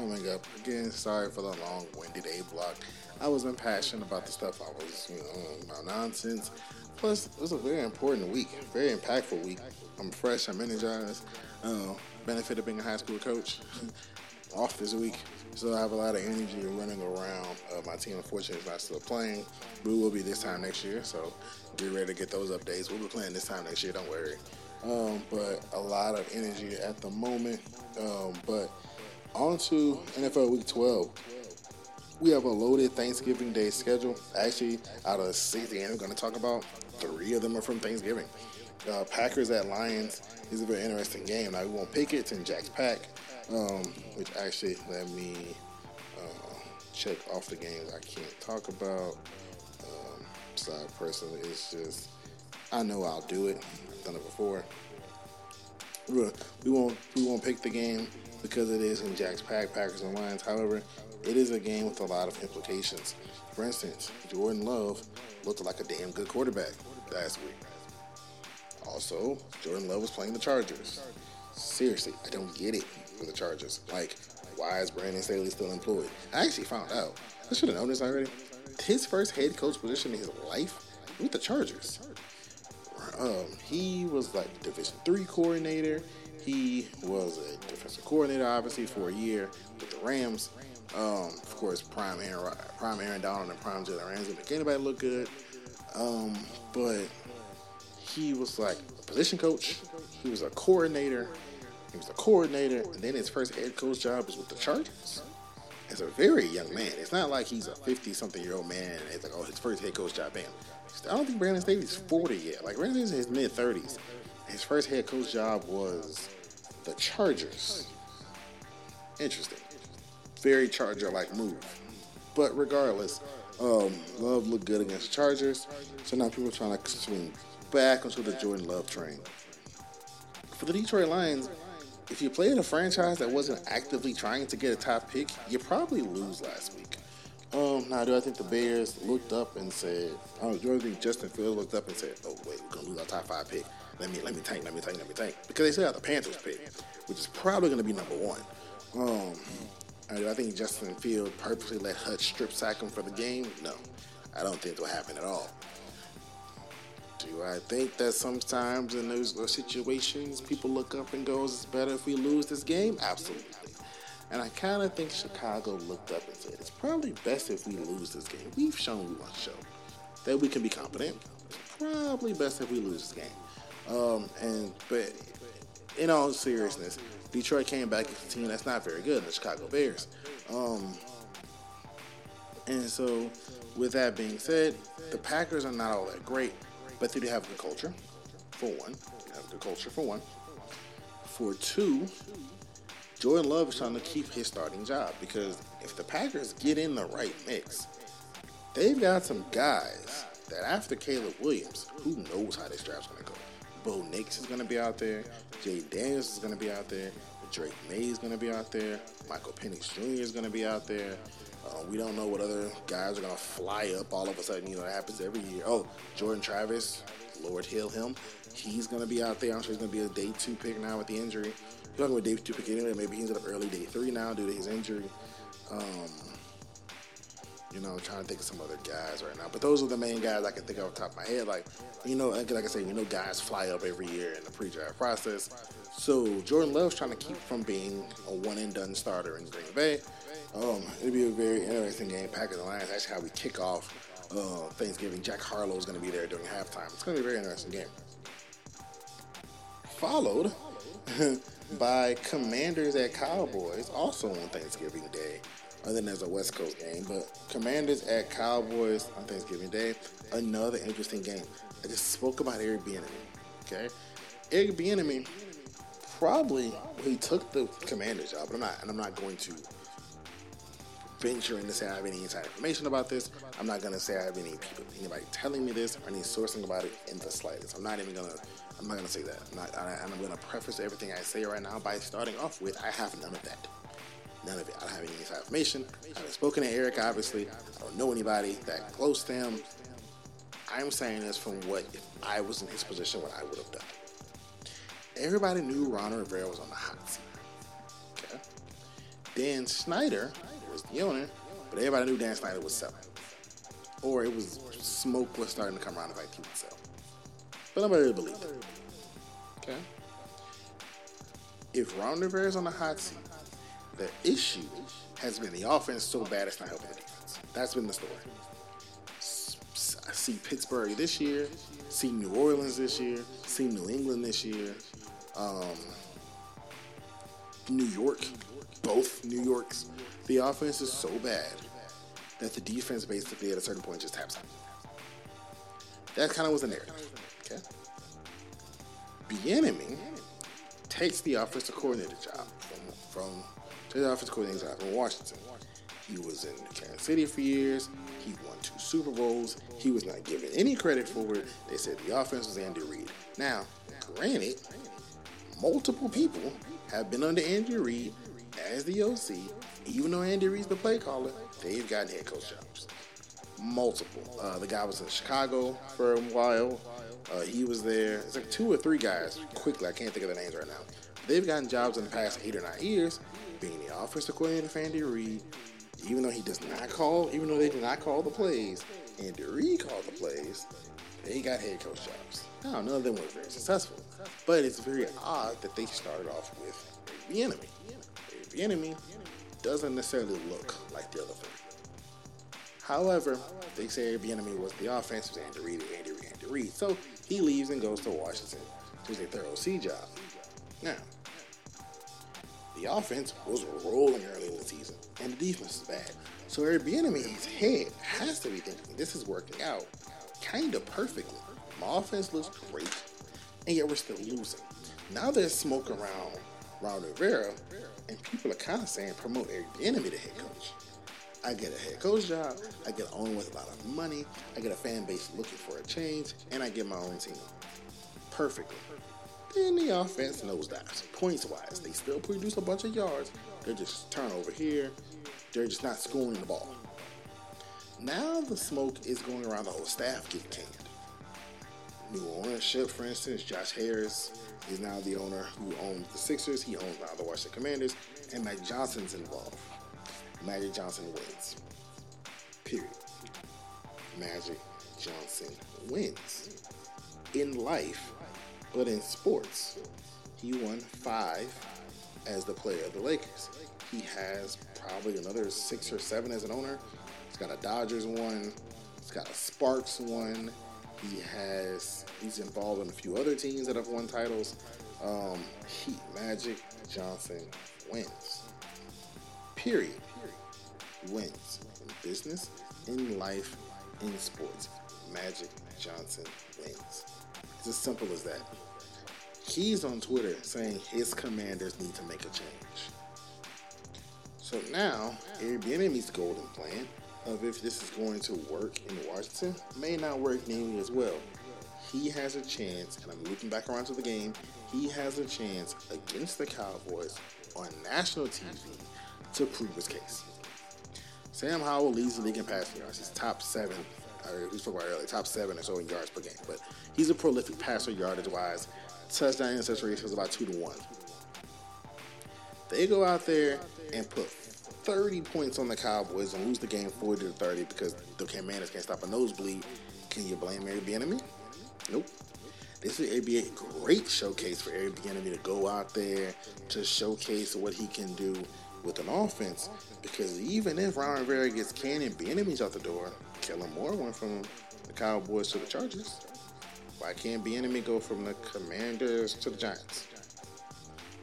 coming up. Again, sorry for the long winded A block. I was impassioned about the stuff I was, you know, about nonsense. Plus, it was a very important week, very impactful week. I'm fresh, I'm energized. Uh, benefit of being a high school coach. Off this week, so I have a lot of energy running around. Uh, my team, unfortunately, is not still playing. We will be this time next year, so get ready to get those updates. We'll be playing this time next year, don't worry. Um, but a lot of energy at the moment. Um, but on to NFL Week 12. We have a loaded Thanksgiving Day schedule. Actually, out of six games I'm going to talk about, three of them are from Thanksgiving. Uh, Packers at Lions is a very interesting game. Now, we won't pick it. It's in Jack's Pack, um, which actually let me uh, check off the games I can't talk about side personally. It's just I know I'll do it. I've done it before. We won't we won't pick the game because it is in Jack's Pack, Packers and Lions. However, it is a game with a lot of implications. For instance, Jordan Love looked like a damn good quarterback last week. Also, Jordan Love was playing the Chargers. Seriously, I don't get it for the Chargers. Like, why is Brandon Staley still employed? I actually found out. I should have known this already his first head coach position in his life with the Chargers. Um, he was like Division three coordinator. He was a defensive coordinator, obviously, for a year with the Rams. Um, of course, prime Aaron, prime Aaron Donald and prime Jalen Ramsey make anybody look good. Um, but he was like a position coach. He was a coordinator. He was a coordinator, and then his first head coach job was with the Chargers as a very young man. It's not like he's a 50 something year old man it's like, oh, his first head coach job, bam. I don't think Brandon Staley's 40 yet. Like, Brandon's in his mid 30s. His first head coach job was the Chargers. Interesting. Very Charger like move. But regardless, um, Love looked good against the Chargers. So now people are trying to swing back onto the Jordan Love train. For the Detroit Lions, if you played a franchise that wasn't actively trying to get a top pick, you probably lose last week. Um, now, do I think the Bears looked up and said, oh, do I think Justin Fields looked up and said, oh, wait, we're going to lose our top five pick. Let me, let me tank, let me think, let me think. Because they still have the Panthers pick, which is probably going to be number one. Um, I think Justin Field purposely let Hutch strip sack him for the game? No, I don't think it'll happen at all. Do I think that sometimes in those situations people look up and goes, it's better if we lose this game? Absolutely. And I kind of think Chicago looked up and said, it's probably best if we lose this game. We've shown we want to show that we can be competent. It's probably best if we lose this game. Um, and but in all seriousness, Detroit came back as a team that's not very good, the Chicago Bears. Um, and so, with that being said, the Packers are not all that great but they do have a good culture, for one. They have a good culture, for one. For two, Jordan Love is trying to keep his starting job because if the Packers get in the right mix, they've got some guys that after Caleb Williams, who knows how this draft's going to go. Bo Nix is going to be out there. Jay Daniels is going to be out there. Drake Maye is going to be out there. Michael Penix Jr. is going to be out there. Uh, we don't know what other guys are going to fly up all of a sudden. You know, it happens every year. Oh, Jordan Travis, Lord heal him. He's going to be out there. I'm sure he's going to be a day two pick now with the injury. He's talking about day two pick anyway. Maybe he's up early day three now due to his injury. Um, you know, I'm trying to think of some other guys right now. But those are the main guys I can think of off the top of my head. Like, you know, like I said, you know, guys fly up every year in the pre-draft process. So Jordan Love's trying to keep from being a one and done starter in Green Bay. Um, it'll be a very interesting game. Packers and Lions. That's how we kick off uh, Thanksgiving. Jack Harlow is going to be there during halftime. It's going to be a very interesting game. Followed by Commanders at Cowboys, also on Thanksgiving Day. Other than as a West Coast game, but Commanders at Cowboys on Thanksgiving Day, another interesting game. I just spoke about Eric Bieniemy. Okay, Eric Bieniemy probably he took the Commanders job, but I'm not, and I'm not going to venture in to say I have any inside information about this. I'm not going to say I have any people, anybody telling me this or any sourcing about it in the slightest. I'm not even to. I'm not to say that. I'm not. I, I'm to preface everything I say right now by starting off with I have none of that. None of it. I don't have any inside information. I haven't spoken to Eric, obviously. I don't know anybody that close to him. I'm saying this from what if I was in his position, what I would have done everybody knew Ron Rivera was on the hot seat. Okay. Dan Snyder was the owner, but everybody knew Dan Snyder was selling. Or it was smoke was starting to come around if I keep sell. But nobody really believed it. Okay. If Ron Rivera is on the hot seat, the issue has been the offense so bad it's not helping the defense. That's been the story. I see Pittsburgh this year, see New Orleans this year, see New England this year, um, New York, both New Yorks, the offense is so bad that the defense basically at a certain point just taps out. That kind of was the narrative. Okay. Bieniemy takes the offensive coordinator job from from the offensive coordinator from Washington. He was in Kansas City for years. He won two Super Bowls. He was not given any credit for it. They said the offense was Andy Reid. Now, granted, multiple people have been under Andy Reid as the OC. Even though Andy Reid's the play caller, they've gotten head coach jobs. Multiple. Uh, the guy was in Chicago for a while. Uh, he was there. It's like two or three guys. Quickly, I can't think of the names right now. They've gotten jobs in the past eight or nine years, being the offensive coordinator for Andy Reid. Even though he does not call, even though they do not call the plays, Andy Reid called the plays. They got head coach jobs. Now, none of them were very successful, but it's very odd that they started off with Bieniemy. The enemy doesn't necessarily look like the other three. However, they say Bieniemy was the offense was Andy Reid, Andy Reid, Andy Reid. So he leaves and goes to Washington to take their OC job. Now, the offense was rolling early in the season, and the defense is bad. So Bieniemy's head has to be thinking this is working out kind of perfectly. My offense looks great, and yet we're still losing. Now there's smoke around Ron Rivera, and people are kind of saying promote Eric Bieniemy to head coach. I get a head coach job, I get an owner with a lot of money, I get a fan base looking for a change, and I get my own team. Perfectly. Then the offense nosedives. Points wise, they still produce a bunch of yards. They're just turnover here. They're just not scoring the ball. Now the smoke is going around the whole staff getting canned. New ownership, for instance, Josh Harris is now the owner who owns the Sixers. He owns now the Washington Commanders, and Magic Johnson's involved. Magic Johnson wins. Period. Magic Johnson wins. In life, but in sports, he won five as the player of the Lakers. He has probably another six or seven as an owner He's got a Dodgers one. He's got a Sparks one. He has he's involved in a few other teams that have won titles. Um, Heat Magic Johnson wins. Period. Wins in business, in life, in sports. Magic Johnson wins. It's as simple as that. He's on Twitter saying his commanders need to make a change. So now, Bieniemy's golden plan of if this is going to work in Washington may not work nearly as well. He has a chance, and I'm looking back around to the game, he has a chance against the Cowboys on national TV to prove his case. Sam Howell leads the league in passing yards. He's top seven, or we spoke about earlier, top seven or so in yards per game. But he's a prolific passer yardage wise. Touchdown interception ratio is about two to one. They go out there and put 30 points on the Cowboys and lose the game 40 to 30 because the Commanders can't stop a nosebleed, can you blame Eric Bieniemy? Nope. This would be a great showcase for Eric Bieniemy to go out there to showcase what he can do with an offense. Because even if Ron Rivera gets canned and Bieniemy's out the door, Kellen Moore went from the Cowboys to the Chargers. Why can't Bieniemy go from the Commanders to the Giants?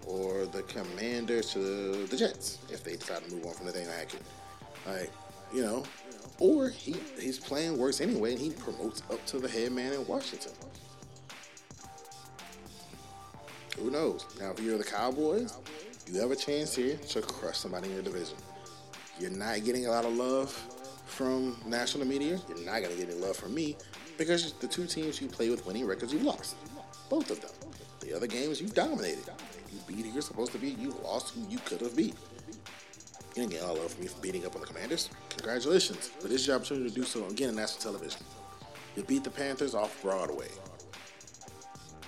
or the Commanders to the Jets if they decide to move on from Nathaniel Hackett. Like, you know, or he his plan works anyway and he promotes up to the head man in Washington. Who knows? Now, if you're the Cowboys, you have a chance here to crush somebody in your division. You're not getting a lot of love from national media. You're not going to get any love from me because the two teams you play with winning records, you've lost. Both of them. The other games, you've dominated. You beat who you're supposed to beat. You lost who you could have beat. You didn't get a lot of love from me for beating up on the Commanders. Congratulations. But this is your opportunity to do so again on national television. You beat the Panthers off Broadway.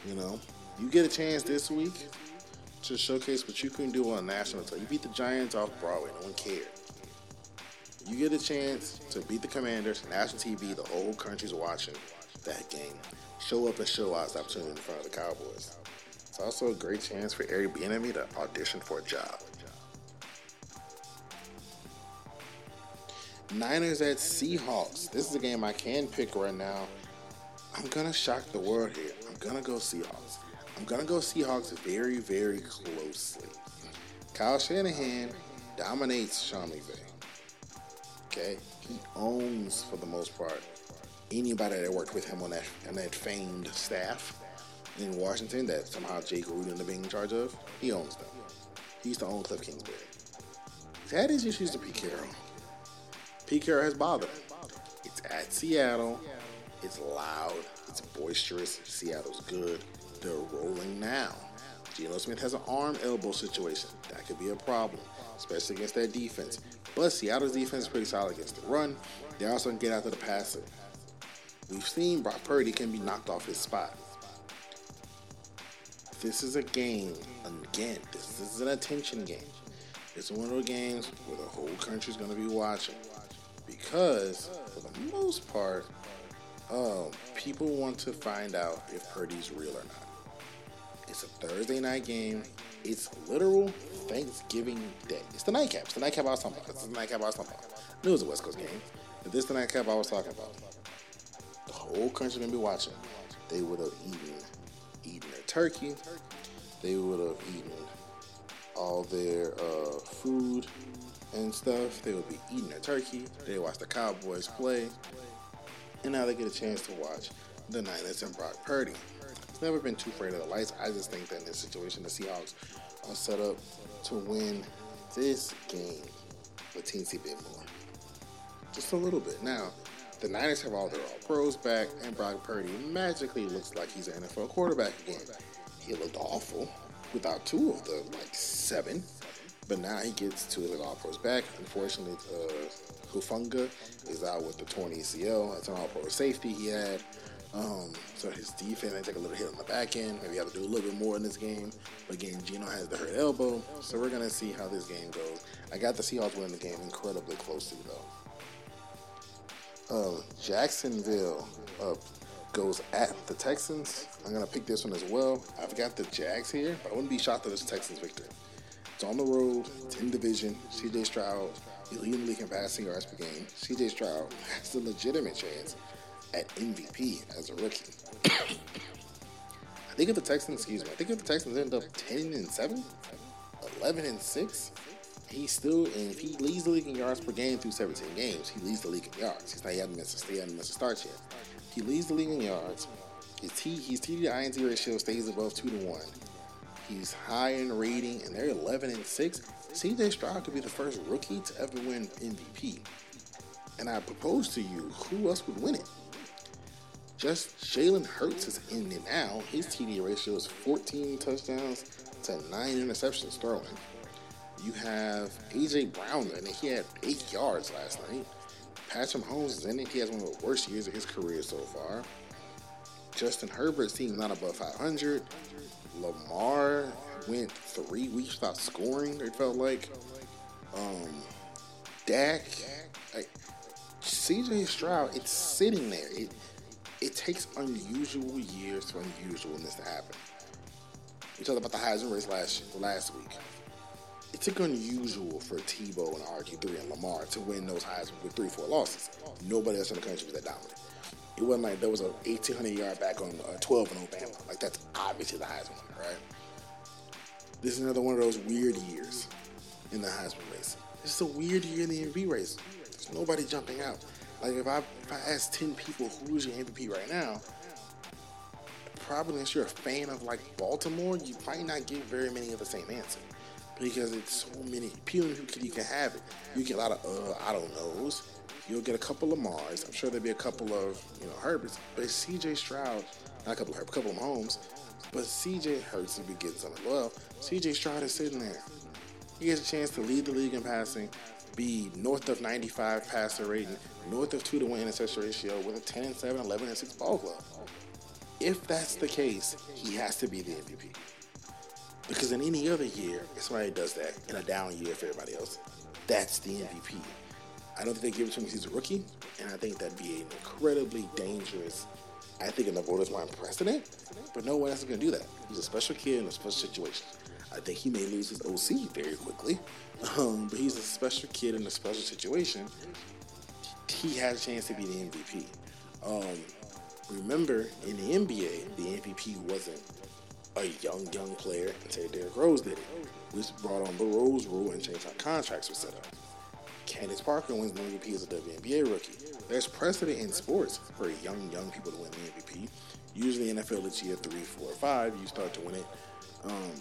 You know, you get a chance this week to showcase what you can do on national television. You beat the Giants off Broadway. No one cared. You get a chance to beat the Commanders, national TV, the whole country's watching that game. Show up and show out the opportunity in front of the Cowboys. It's also a great chance for Eric Bieniemy to audition for a job. Niners at Seahawks. This is a game I can pick right now. I'm gonna shock the world here. I'm gonna go Seahawks. I'm gonna go Seahawks very, very closely. Kyle Shanahan dominates Sean McVay. Okay, he owns for the most part anybody that worked with him on that on that famed staff in Washington that somehow Jay Gruden is being in charge of. He owns them. He used to own Cliff Kingsbury. He's had his issues to Pete Carroll. Pete Carroll has bothered him. It's at Seattle. It's loud. It's boisterous. Seattle's good. They're rolling now. Geno Smith has an arm elbow situation. That could be a problem, especially against that defense. But Seattle's defense is pretty solid against the run. They also can get after the passer. We've seen Brock Purdy can be knocked off his spot. This is a game, again, this is an attention game. It's one of those games where the whole country's going to be watching. Because, for the most part, um, people want to find out if Purdy's real or not. It's a Thursday night game. It's literal Thanksgiving Day. It's the nightcap. It's the nightcap I was talking about. It's the nightcap I was talking about. I knew it was a West Coast game. But this is the nightcap I was talking about. The whole country gonna be watching. They would have eaten eaten their turkey. They would have eaten all their uh, food and stuff. They would be eating their turkey. They watch the Cowboys play. And now they get a chance to watch the Niners and Brock Purdy. It's never been too afraid of the lights. I just think that in this situation, the Seahawks are set up to win this game a teensy bit more. Just a little bit. Now, the Niners have all their all pros back, and Brock Purdy magically looks like he's an NFL quarterback again. He looked awful without two of the like seven, but now he gets two of the all pros back. Unfortunately, uh, Hufanga is out with the torn ACL. That's an all pro safety he had. Um, so his defense may take a little hit on the back end. Maybe have to do a little bit more in this game. But again, Geno has the hurt elbow. So we're to see how this game goes. I got the Seahawks winning the game incredibly closely, though. Uh, Jacksonville uh, goes at the Texans. I'm to pick this one as well. I've got the Jags here, but I wouldn't be shocked if it's Texans victory. It's on the road. It's in division. CJ Stroud leading the league in passing yards per game. CJ Stroud has a legitimate chance at MVP as a rookie. I think if the Texans, excuse me, I think if the Texans end up 10 and 7, 11 and 6, he's still, and if he leads the league in yards per game through 17 games, he leads the league in yards. He's not, he hasn't missed a, he hasn't missed a start yet. He leads the league in yards. His T, his TD to INT ratio stays above 2 to 1. He's high in rating, and they're 11 and 6. CJ Stroud could be the first rookie to ever win MVP. And I propose to you, who else would win it? Just Jalen Hurts is in it now. His TD ratio is 14 touchdowns to 9 interceptions throwing. You have AJ Brown in it. He had 8 yards last night. Patrick Mahomes is in it. He has one of the worst years of his career so far. Justin Herbert's team not above 500. Lamar went three weeks without scoring, it felt like. Um, Dak, like, CJ Stroud, it's sitting there. It takes unusual years for unusualness to happen. We talked about the Heisman race last last week. It took unusual for Tebow and RG3 and Lamar to win those Heisman with three, four losses. Nobody else in the country was that dominant. It wasn't like there was a 1,800 yard back on uh, 12 in Alabama. Like that's obviously the Heisman winner, right? This is another one of those weird years in the Heisman race. It's a weird year in the MVP race. There's nobody jumping out. Like if I if I ask ten people who's your MVP right now, probably unless you're a fan of like Baltimore, you might not get very many of the same answer because it's so many people who you can have it. You get a lot of uh, I don't knows. You'll get a couple of Mars. I'm sure there'll be a couple of you know Herberts, but C.J. Stroud, not a couple of Herb, a couple of Mahomes, but C.J. Hurts will be getting some love. C.J. Stroud is sitting there. He gets a chance to lead the league in passing, be north of 95 passer rating, north of two to one interception ratio with a 10 and 7, 11 and 6 ball club. If that's the case, he has to be the MVP. Because in any other year, if somebody does that in a down year for everybody else, that's the MVP. I don't think they give it to him because he's a rookie, and I think that'd be an incredibly dangerous, I think, in the voters' mind precedent. But no one else is going to do that. He's a special kid in a special situation. I think he may lose his OC very quickly, um, but he's a special kid in a special situation. He has a chance to be the MVP. Um, remember, in the NBA, the MVP wasn't a young, young player until Derrick Rose did it, which brought on the Rose rule and changed how contracts were set up. Candace Parker wins the MVP as a WNBA rookie. There's precedent in sports for young, young people to win the MVP. Usually, NFL it's year three, four, five. You start to win it. Um,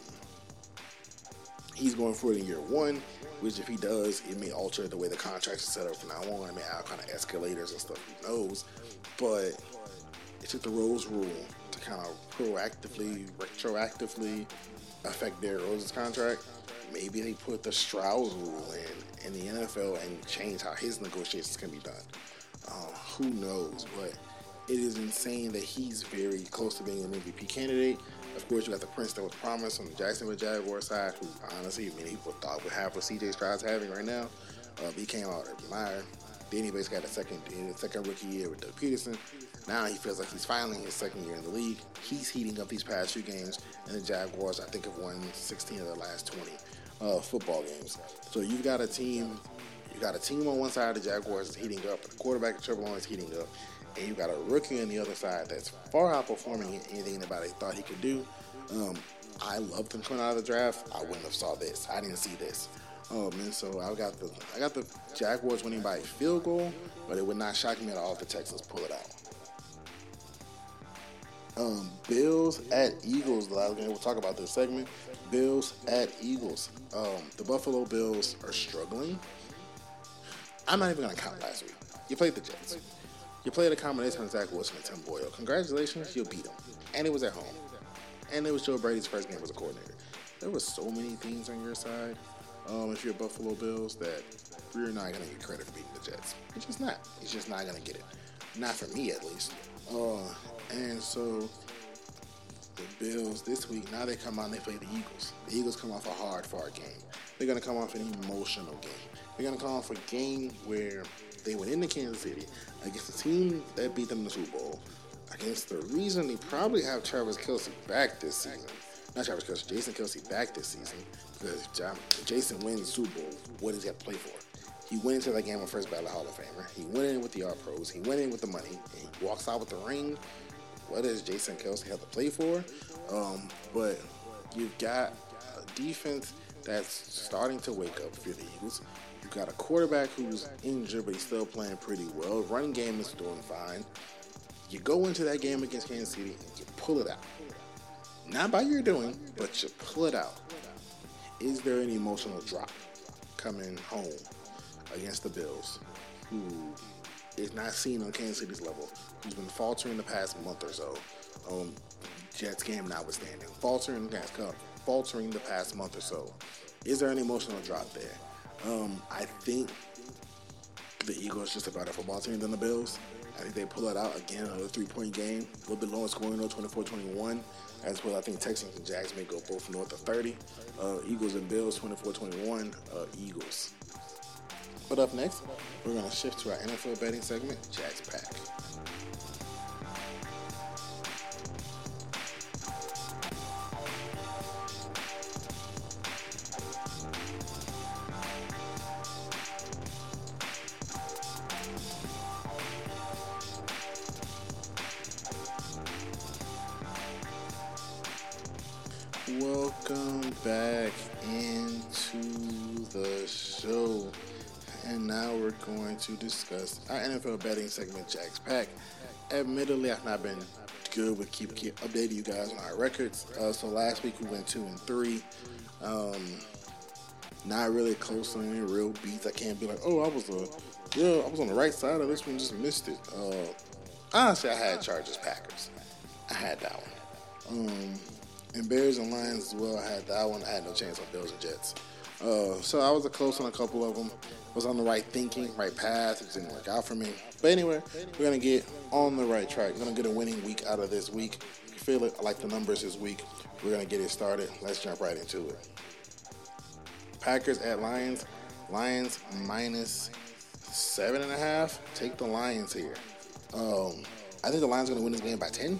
he's going for it in year one, which if he does, it may alter the way the contracts are set up from now on. It may have kind of escalators and stuff. Who knows? But it took the Rose rule to kind of proactively, retroactively affect Derrick Rose's contract. Maybe they put the Stroud rule in in the NFL and change how his negotiations can be done. Um, who knows? But it is insane that he's very close to being an MVP candidate. Of course, you got the prince that was promised on the Jacksonville Jaguar side, who honestly many people thought would have what CJ Stroud's having right now. Uh, he came out Urban Meyer. Then he basically got a second, a second rookie year with Doug Pederson. Now he feels like he's finally in his second year in the league. He's heating up these past few games, and the Jaguars, I think, have won 16 of the last 20 uh, football games. So you've got a team, you got a team on one side, of the Jaguars is heating up, the quarterback Trevor Lawrence heating up, and you got a rookie on the other side that's far outperforming anything anybody thought he could do. Um, I loved him coming out of the draft. I wouldn't have saw this. I didn't see this. Oh man, so I got the I got the Jaguars winning by a field goal, but it would not shock me at all if the Texans pull it out. Um, Bills at Eagles. We'll talk about this segment. Bills at Eagles. Um, the Buffalo Bills are struggling. I'm not even to count last week. You played the Jets. You played a combination of Zach Wilson and Tim Boyle. Congratulations, you beat them. And it was at home. And it was Joe Brady's first game as a coordinator. There were so many things on your side. Um, if you're Buffalo Bills, that you're not going to get credit for beating the Jets. It's just not. It's just not going to get it. Not for me, at least. Uh, and so the Bills this week, now they come out and they play the Eagles. The Eagles come off a hard fought game. They're going to come off an emotional game. They're going to come off a game where they went into Kansas City against the team that beat them in the Super Bowl, against the reason they probably have Travis Kelce back this season. Not Travis Kelce, Jason Kelce back this season because Jason wins the Super Bowl. What does he have to play for? He went into that game with first ballot Hall of Famer. He went in with the All Pros. He went in with the money. And he walks out with the ring what does Jason Kelce have to play for? Um, but you've got a defense that's starting to wake up for the Eagles. You've got a quarterback who's injured, but he's still playing pretty well. Running game is doing fine. You go into that game against Kansas City and you pull it out. Not by your doing, but you pull it out. Is there an emotional drop coming home against the Bills, who is not seen on Kansas City's level, who's been faltering the past month or so. Um, Jets game notwithstanding, faltering, faltering the past month or so. Is there an emotional drop there? Um, I think the Eagles just a better football team than the Bills. I think they pull it out again, another three point game, a little bit lower scoring though, 24 21. As well, I think Texans and Jags may go both north of 30. Uh, Eagles and Bills, 24 21. Uh, Eagles. But up next, we're going to shift to our NFL betting segment, Jack's Pack. Back into the show. And now we're going to discuss our NFL betting segment, Jack's Pack. Admittedly, I've not been good with keep, keep updating you guys on our records. Uh, so last week we went two and three. Um, not really close on any real beats. I can't be like, oh, I was a, yeah, I was on the right side of this one, just missed it. Uh, honestly, I had Chargers Packers. I had that one. Um, and Bears and Lions as well. I had that one. I had no chance on Bills and Jets. Uh, so I was a close on a couple of them. Was on the right thinking, right path. It didn't work out for me. But anyway, we're gonna get on the right track. We're gonna get a winning week out of this week. You feel it, I like the numbers this week. We're gonna get it started. Let's jump right into it. Packers at Lions. Lions minus seven and a half. Take the Lions here. Um, I think the Lions are gonna win this game by ten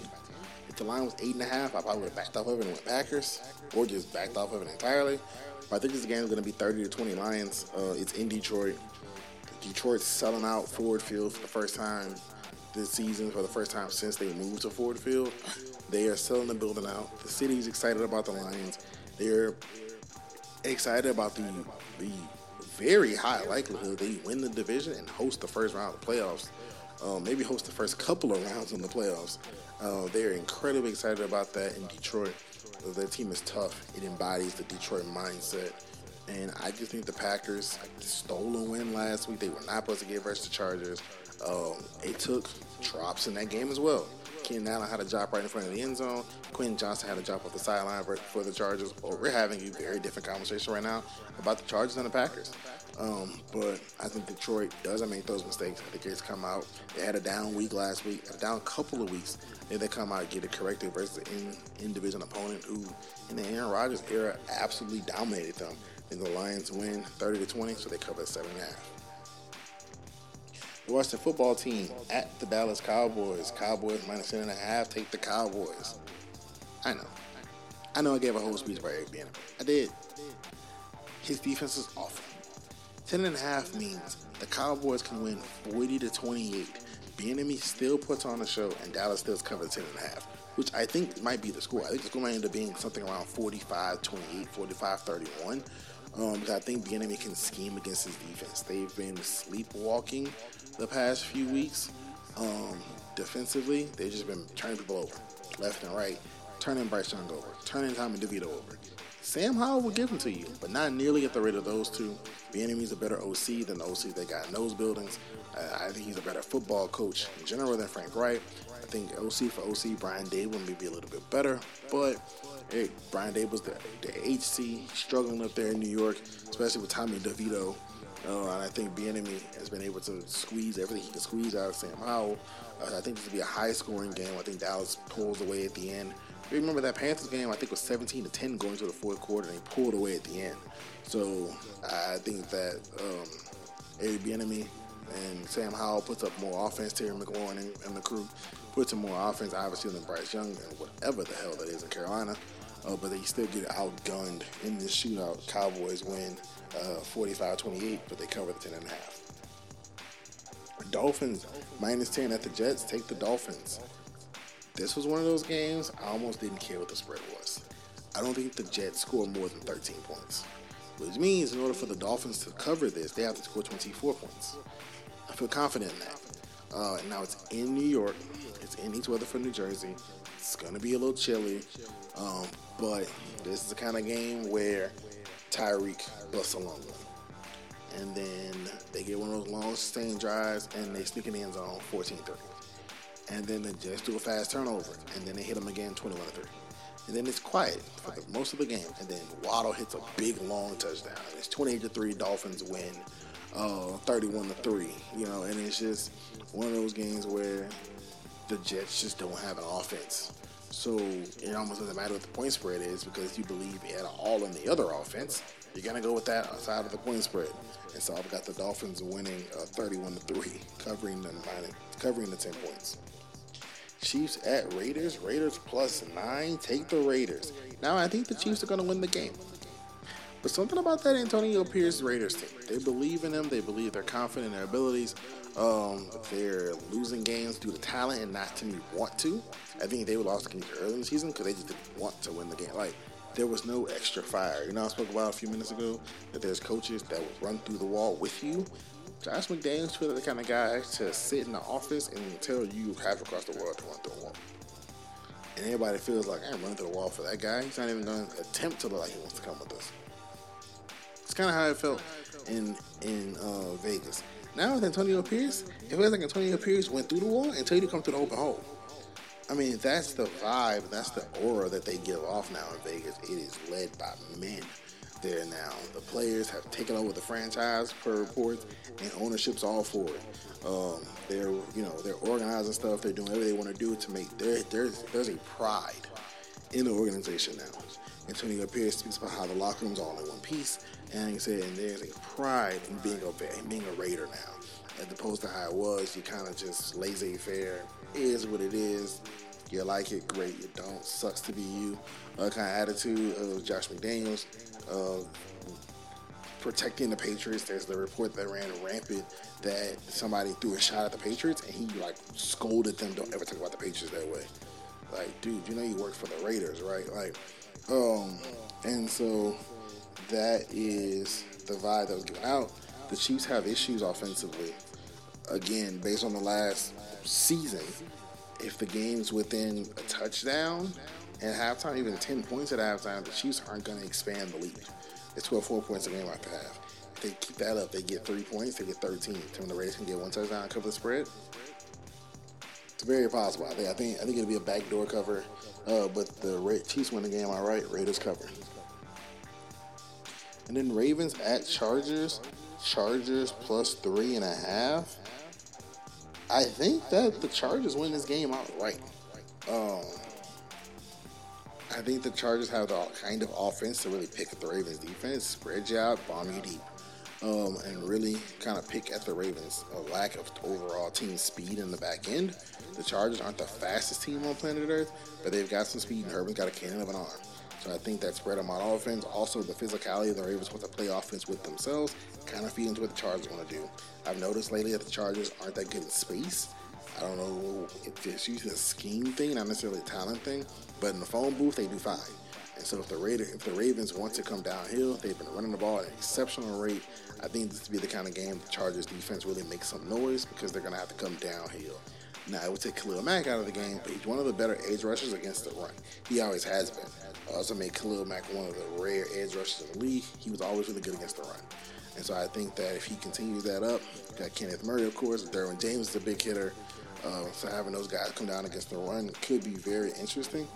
the line was eight and a half, I probably would have backed off of it and went Packers, or just backed off of it entirely. But I think this game is going to be 30 to 20 Lions. Uh, it's in Detroit. Detroit's selling out Ford Field for the first time this season, for the first time since they moved to Ford Field. They are selling the building out. The city's excited about the Lions. They're excited about the the very high likelihood they win the division and host the first round of the playoffs. Um, maybe host the first couple of rounds in the playoffs. Uh, they're incredibly excited about that in Detroit. Their team is tough. It embodies the Detroit mindset. And I just think the Packers stole a win last week. They were not supposed to get versus the Chargers. Um, they took drops in that game as well. Keenan Allen had a drop right in front of the end zone. Quentin Johnston had a drop off the sideline for the Chargers. Or we're having a very different conversation right now about the Chargers and the Packers. Um, but I think Detroit doesn't make those mistakes. I think it's come out. They had a down week last week, a down couple of weeks. Then they come out and get it corrected versus an in, division opponent who, in the Aaron Rodgers era, absolutely dominated them. And the Lions win 30 to 20, so they cover seven and a half. The Washington football team at the Dallas Cowboys. Cowboys minus ten and a half. Take the Cowboys. I know. I know I gave a whole speech about Eric. I did. His defense is awful. Ten and a half means the Cowboys can win 40 to 28. Bieniemy still puts on a show, and Dallas still covers 10 and a half, which I think might be the score. I think the score might end up being something around 45 28, 45 31. Um, I think Bieniemy can scheme against his defense. They've been sleepwalking the past few weeks. Um, defensively, they've just been turning people over left and right, turning Bryce Young over, turning Tommy DeVito over. Sam Howell will give them to you, but not nearly at the rate of those two. Bieniemy's a better OC than the OC they got in those buildings. Uh, I think he's a better football coach in general than Frank Reich. I think OC for OC, Brian Daboll may be a little bit better, but hey, Brian Daboll's the, the HC struggling up there in New York, especially with Tommy DeVito. Uh, and I think Bieniemy has been able to squeeze everything he can squeeze out of Sam Howell. Uh, I think this will be a high-scoring game. I think Dallas pulls away at the end remember that Panthers game? I think was 17 to 10 going to the fourth quarter, and they pulled away at the end. So I think that um, Eric Bieniemy and Sam Howell puts up more offense. Terry McLaurin and, and the crew puts up more offense, obviously, than Bryce Young and whatever the hell that is in Carolina. Uh, but they still get outgunned in this shootout. Cowboys win uh, 45-28, but they cover the 10 and a half. Dolphins minus 10 at the Jets. Take the Dolphins. This was one of those games I almost didn't care what the spread was. I don't think the Jets scored more than 13 points, which means in order for the Dolphins to cover this, they have to score 24 points. I feel confident in that. Uh, now it's in New York. It's in each East Rutherford, New Jersey. It's gonna be a little chilly, um, but this is the kind of game where Tyreek busts and then they get one of those long sustained drives and they sneak in the end zone 14-3 and then they just do a fast turnover, and then they hit them again 21 3. And then it's quiet for the, most of the game, and then Waddle hits a big long touchdown. It's 28 to 3, Dolphins win uh, 31 to 3, you know, and it's just one of those games where the Jets just don't have an offense. So it almost doesn't matter what the point spread is because you believe it all in the other offense. You're gonna go with that outside of the point spread, and so I've got the Dolphins winning uh, 31 to three, covering the covering the 10 points. Chiefs at Raiders. Raiders plus nine. Take the Raiders. Now, I think the Chiefs are going to win the game. But something about that Antonio Pierce Raiders team. They believe in them. They believe they're confident in their abilities. Um, they're losing games due to talent and not to me want to. I think they lost games early in the season because they just didn't want to win the game. Like there was no extra fire. You know, I spoke about a few minutes ago that there's coaches that will run through the wall with you. Josh McDaniels feels the kind of guy to sit in the office and tell you half across the world to run through a wall. And everybody feels like I'm running through the wall for that guy. He's not even going to attempt to look like he wants to come with us. It's kind of how I felt in in uh, Vegas. Now with Antonio Pierce, it feels like Antonio Pierce went through the wall and told you to come to the open hole. I mean, that's the vibe, that's the aura that they give off now in Vegas. It is led by men there now. The players have taken over the franchise per reports, and ownership's all for it. Um, they're you know they're organizing stuff. They're doing whatever they want to do to make there. There's there's a pride in the organization now. Antonio Pierce speaks about how the locker room's all in one piece, and he said, and there's a pride in being a being a Raider now, as opposed to how it was. You kind of just laissez faire. Is what it is. You like it, great. You don't, sucks to be you. Uh, kind of attitude of Josh McDaniels. Uh, protecting the Patriots. There's the report that ran rampant that somebody threw a shot at the Patriots and he like scolded them. Don't ever talk about the Patriots that way. Like, dude, you know you work for the Raiders, right? Like, um, and so that is the vibe that was given out. The Chiefs have issues offensively. Again, based on the last season, if the game's within a touchdown and halftime, even 10 points at halftime, the Chiefs aren't going to expand the lead. It's 12 four points a game after half. If they keep that up, they get three points, they get 13. So when the Raiders can get one touchdown, cover the spread. It's very possible. I think I think, I think it'll be a backdoor cover, uh, but the Chiefs win the game outright. Raiders cover. And then Ravens at Chargers. Chargers plus three and a half. I think that the Chargers win this game outright. Um, I think the Chargers have the kind of offense to really pick at the Ravens defense, spread you out, bomb you deep, um, and really kind of pick at the Ravens' a lack of overall team speed in the back end. The Chargers aren't the fastest team on planet Earth, but they've got some speed, and Herbert's got a cannon of an arm. So I think that spread them on offense. Also, the physicality of the Ravens want to play offense with themselves kind of feeds into what the Chargers want to do. I've noticed lately that the Chargers aren't that good in space. I don't know if it's usually a scheme thing, not necessarily a talent thing, but in the phone booth they do fine. And so if the Raider, if the Ravens want to come downhill, they've been running the ball at an exceptional rate. I think this to be the kind of game the Chargers defense really makes some noise because they're going to have to come downhill. Now, it would take Khalil Mack out of the game, but he's one of the better edge rushers against the run. He always has been. Also made Khalil Mack one of the rare edge rushers in the league. He was always really good against the run. And so I think that if he continues that up, got Kenneth Murray, of course, Derwin James is a big hitter. Uh, so having those guys come down against the run could be very interesting.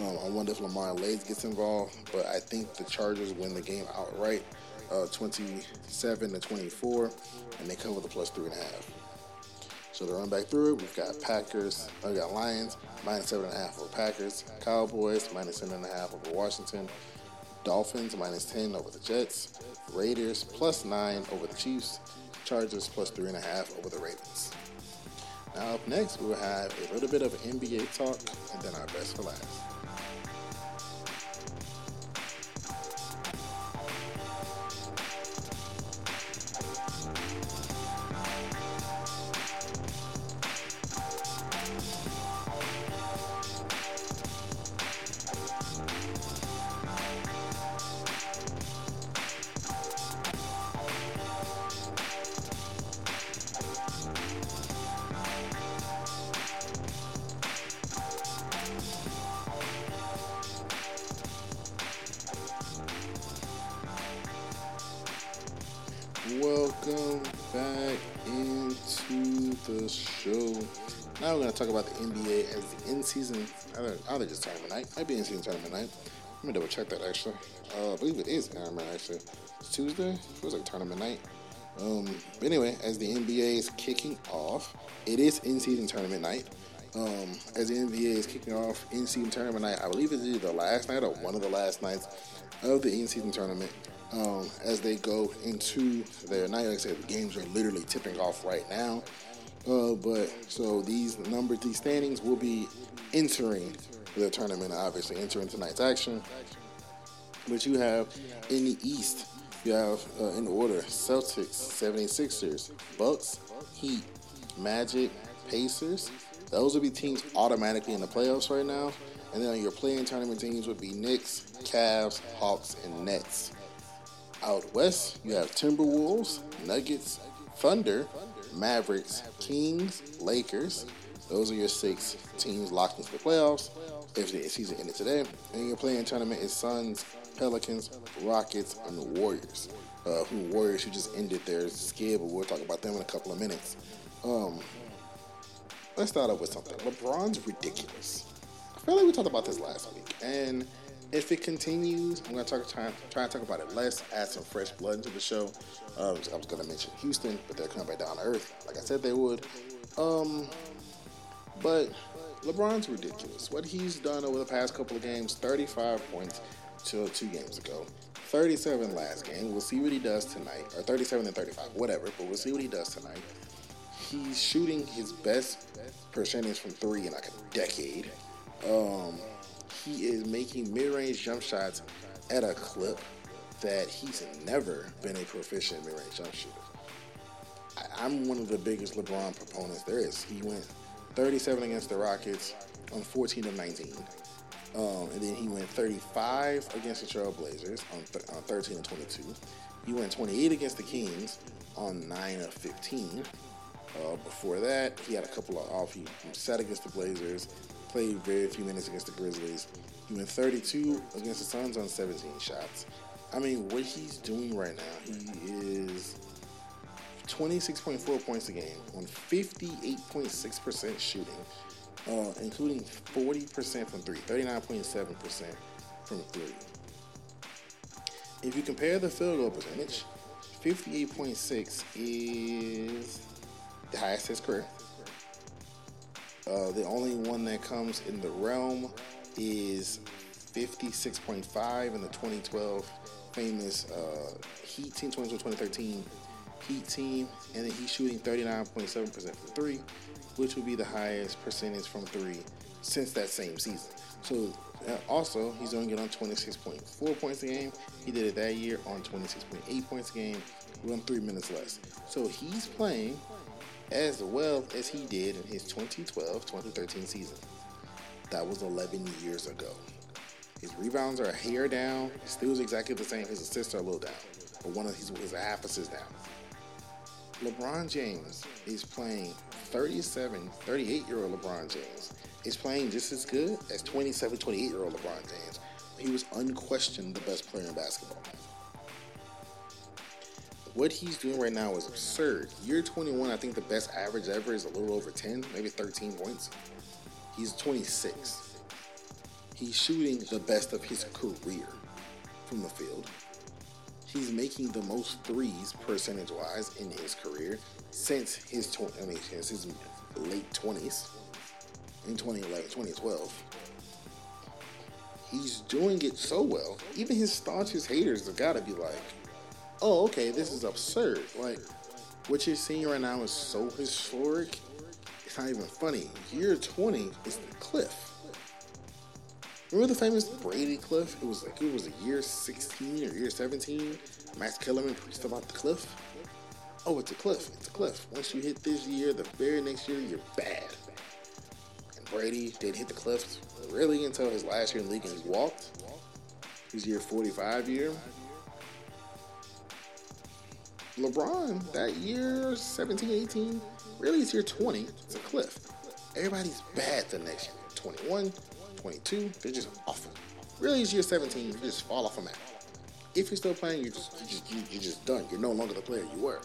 Um, I wonder if Lamar Lays gets involved, but I think the Chargers win the game outright, uh, 27 to 24, and they cover the plus three and a half. So to run back through it, we've got Packers, uh, we got Lions, minus seven and a half over Packers, Cowboys, minus seven and a half over Washington, Dolphins, minus 10 over the Jets, Raiders, plus nine over the Chiefs, Chargers, plus three and a half over the Ravens. Now up next, we'll have a little bit of NBA talk and then our best for last. In-season. I don't, think it's tournament night. Might be in-season tournament night. Let me double check that actually. Uh, I believe it is tournament actually. It's Tuesday. It was like tournament night. Um, but anyway, as the NBA is kicking off, it is in-season tournament night. Um, as the NBA is kicking off in-season tournament night, I believe it's either the last night or one of the last nights of the in-season tournament um, as they go into their night. Like I said, the games are literally tipping off right now. Uh, but so these numbers, these standings will be entering the tournament, obviously entering tonight's action. But you have in the East, you have uh, in order Celtics, 76ers, Bucks, Heat, Magic, Pacers. Those will be teams automatically in the playoffs right now. And then your playing tournament teams would be Knicks, Cavs, Hawks, and Nets. Out west, you have Timberwolves, Nuggets, Thunder, Mavericks, Kings, Lakers. Those are your six teams locked into the playoffs if the season ended today. And your playing tournament is Suns, Pelicans, Rockets, and the Warriors. Uh, who Warriors who just ended their skid, but we'll talk about them in a couple of minutes. Um, let's start off with something. LeBron's ridiculous. I feel like we talked about this last week, and if it continues, I'm gonna talk try, try and talk about it less, add some fresh blood into the show. Um, I was gonna mention Houston, but they're coming back down to earth, like I said they would. Um, but LeBron's ridiculous. What he's done over the past couple of games 35 points to two games ago, 37 last game. We'll see what he does tonight, or 37 and 35, whatever, but we'll see what he does tonight. He's shooting his best percentage from three in like a decade. Um, he is making mid-range jump shots at a clip that he's never been a proficient mid-range jump shooter. I, am one of the biggest LeBron proponents there is. He went 37 against the Rockets on 14 of 19. Um, and then he went 35 against the Trailblazers on, th- on 13 and 22. He went 28 against the Kings on 9 of 15. Uh, before that, he had a couple of off. He sat against the Blazers, played very few minutes against the Grizzlies. He went 32 against the Suns on 17 shots. I mean, what he's doing right now, he is 26.4 points a game on 58.6% shooting, uh, including 40% from three, 39.7% from three. If you compare the field goal percentage, 58.6 is the highest his career. Uh, the only one that comes in the realm is 56.5 in the 2012 famous uh, Heat team, 2012-2013 Heat team, and then he's shooting 39.7% from three, which would be the highest percentage from three since that same season. So uh, also, he's doing it on 26.4 points a game. He did it that year on 26.8 points a game, with three minutes less. So he's playing as well as he did in his 2012-2013 season. That was 11 years ago. His rebounds are a hair down. His steals exactly the same. His assists are a little down, but one of his is a half assist down. LeBron James is playing 37, 38 year old LeBron James is playing just as good as 27, 28 year old LeBron James. He was unquestioned the best player in basketball. What he's doing right now is absurd. Year 21, I think the best average ever is a little over 10, maybe 13 points. He's 26. He's shooting the best of his career from the field. He's making the most threes percentage wise in his career since his tw- I mean since his late 20s in 2011, 2012. He's doing it so well. Even his staunchest haters have got to be like, "Oh, okay, this is absurd." Like what you're seeing right now is so historic it's not even funny. Year 20 is the cliff. Remember the famous Brady cliff? It was like it was a year 16 or year 17. Max Kellerman preached about the cliff. Oh, it's a cliff. It's a cliff. Once you hit this year, the very next year, you're bad. And Brady didn't hit the cliff really until his last year in the league and he walked. His year 45 year. LeBron, that year 17, 18, Really, it's year 20. It's a cliff. Everybody's bad the next year. 21, 22, they're just awful. Really, it's year 17. You just fall off a map. If you're still playing, you're just, you just, you, you're just done. You're no longer the player you were.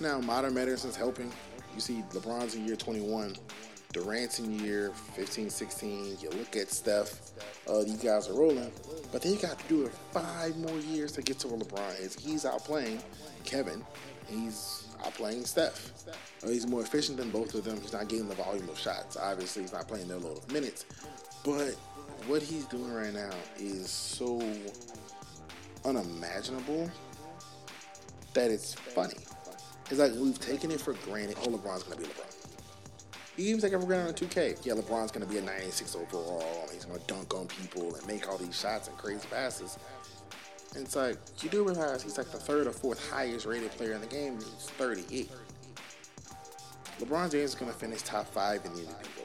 Now, modern medicine's helping. You see LeBron's in year 21. Durant's in year 15, 16. You look at Steph. Uh, these guys are rolling. But they got to do it five more years to get to where LeBron is. He's out playing Kevin. He's playing Steph. Uh, he's more efficient than both of them. He's not getting the volume of shots. Obviously, he's not playing their load of minutes. But what he's doing right now is so unimaginable that it's funny. It's like we've taken it for granted. Oh, LeBron's gonna be LeBron. Even take it for granted on 2K. Yeah, LeBron's gonna be a 96 overall. He's gonna dunk on people and make all these shots and crazy passes. And it's like, you do realize he's like the third or fourth highest rated player in the game. He's 38. LeBron James is going to finish top five in the MVP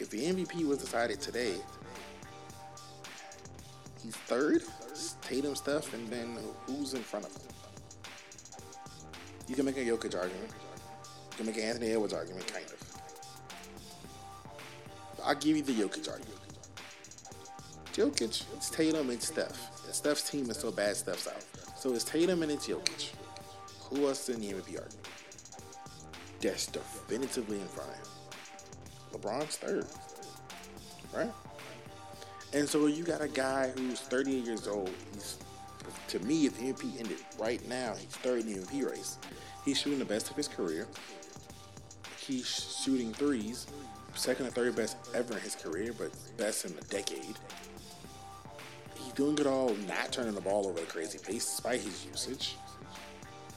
if the MVP was decided today, he's third. Tatum, Steph, and then who's in front of him? You can make a Jokic argument. You can make an Anthony Edwards argument, kind of. I'll give you the Jokic argument. Jokic, it's Tatum and Steph. And Steph's team is so bad, Steph's out. So it's Tatum and it's Jokic. Who else in the MVP argument? That's definitively in front of him. LeBron's third, right? And so you got a guy who's 38 years old. He's, to me, if the MVP ended right now, he's third in the MVP race. He's shooting the best of his career. He's shooting threes, second or third best ever in his career, but best in a decade. He's doing it all, not turning the ball over at a crazy pace, despite his usage.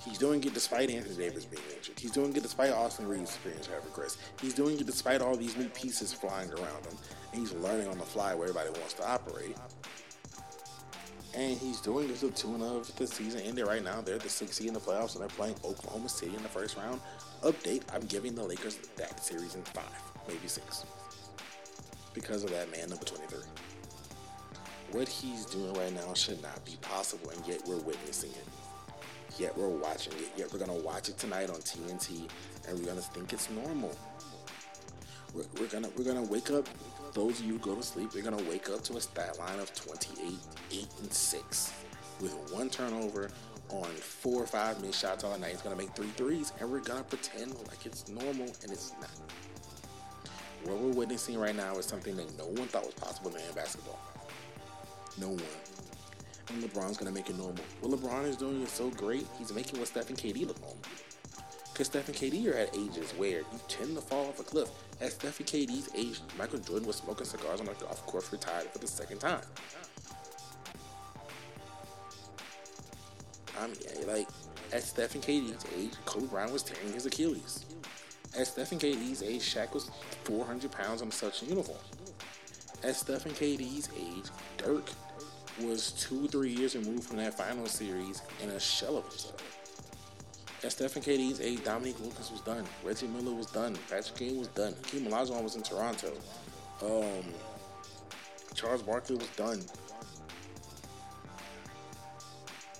He's doing it despite Anthony Davis being injured. He's doing it despite Austin experience having regressed. He's doing it despite all these new pieces flying around him. And he's learning on the fly where everybody wants to operate. And he's doing this to the tune of the season ended right now. They're the sixth seed in the playoffs and they're playing Oklahoma City in the first round. Update, I'm giving the Lakers that series in five, maybe six. Because of that man number 23. What he's doing right now should not be possible, and yet we're witnessing it yet we're watching it, yet we're gonna watch it tonight on TNT, and we're gonna think it's normal. We're, we're gonna we're gonna wake up. Those of you who go to sleep, we're gonna wake up to a stat line of 28, 8, and 6 with one turnover on four or five missed shots all night. He's gonna make three threes, and we're gonna pretend like it's normal, and it's not. What we're witnessing right now is something that no one thought was possible in basketball. No one and LeBron's gonna make it normal. What LeBron is doing is so great, he's making what Steph and KD look normal. Because Steph and KD are at ages where you tend to fall off a cliff. At Steph and KD's age, Michael Jordan was smoking cigars on the golf course, retired for the second time. I mean, like, at Steph and KD's age, Kobe Bryant was tearing his Achilles. At Steph and KD's age, Shaq was 400 pounds on such a uniform. At Steph and KD's age, Dirk was two, three years removed from that final series in a shell of himself. At Stephen KD's age, Dominique Lucas was done. Reggie Miller was done. Patrick King was done. Hakeem Olajuwon was in Toronto. Um, Charles Barkley was done.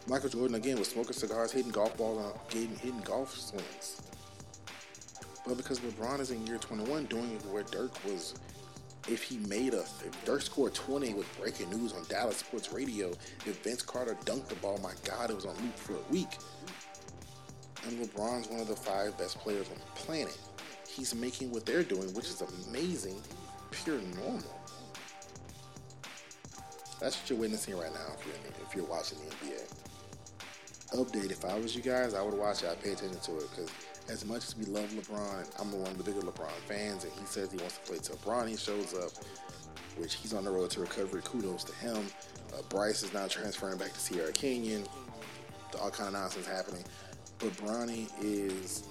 Michael Jordan again was smoking cigars, hitting golf balls, on, getting hitting golf swings. But because LeBron is in year 21, doing it where Dirk was if he made a if Dirk scored 20 with breaking news on Dallas Sports Radio, if Vince Carter dunked the ball, my God, it was on loop for a week. And LeBron's one of the five best players on the planet. He's making what they're doing, which is amazing, pure normal. That's what you're witnessing right now if you're, if you're watching the NBA. Update, if I was you guys, I would watch it. I'd pay attention to it because as much as we love LeBron, I'm one of the bigger LeBron fans, and he says he wants to play till Bronny shows up, which he's on the road to recovery. Kudos to him. Uh, Bryce is now transferring back to Sierra Canyon. All kind of nonsense happening, but Bronny is,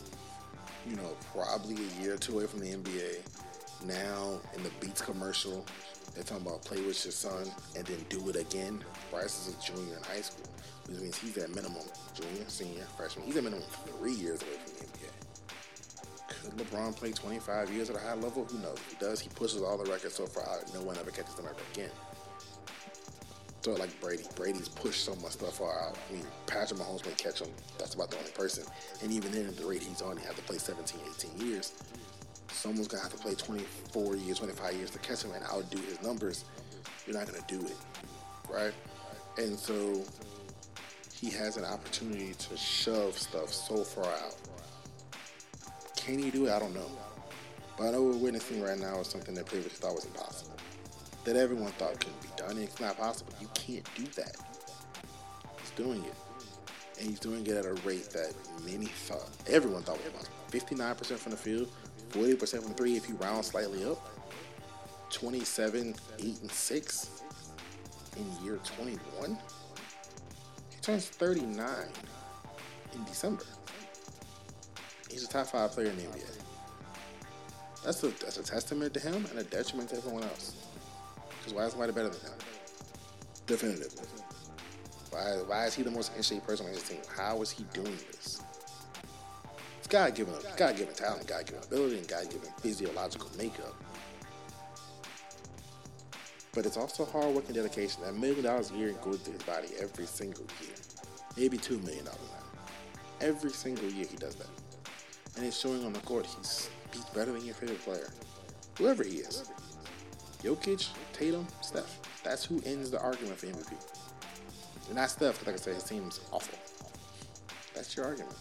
you know, probably a year or two away from the NBA. Now in the Beats commercial, they're talking about play with your son and then do it again. Bryce is a junior in high school, which means he's at minimum junior, senior, freshman. He's at minimum three years away from the NBA. LeBron play 25 years at a high level? Who knows? He does, he pushes all the records so far out, no one ever catches them ever again. So like Brady, Brady's pushed so much stuff far out. I mean, Patrick Mahomes may catch him. That's about the only person. And even then, at the rate he's on, he had to play 17, 18 years. Someone's gonna have to play 24 years, 25 years to catch him and outdo his numbers. You're not gonna do it, right? And so he has an opportunity to shove stuff so far out can he do it? I don't know. But I know we're witnessing right now is something that previously thought was impossible. That everyone thought couldn't be done. It's not possible. You can't do that. He's doing it. And he's doing it at a rate that many thought, everyone thought was impossible. 59% from the field, 40% from three if you round slightly up, 27, 8, and 6 in year 21. He turns 39 in December. He's a top five player in the NBA. That's a that's a testament to him and a detriment to everyone else. Because why is somebody better than him? Definitively. Why why is he the most in person on his team? How is he doing this? It's God given God given talent, God given ability, and God given physiological makeup. But it's also hard work and dedication. That million dollars a year goes to his body every single year. Maybe two million dollars now. Every single year he does that. And it's showing on the court he's he's better than your favorite player. Whoever he is. Jokic, Tatum, Steph. That's who ends the argument for MVP. And not Steph, because like I said, his team's awful. That's your argument.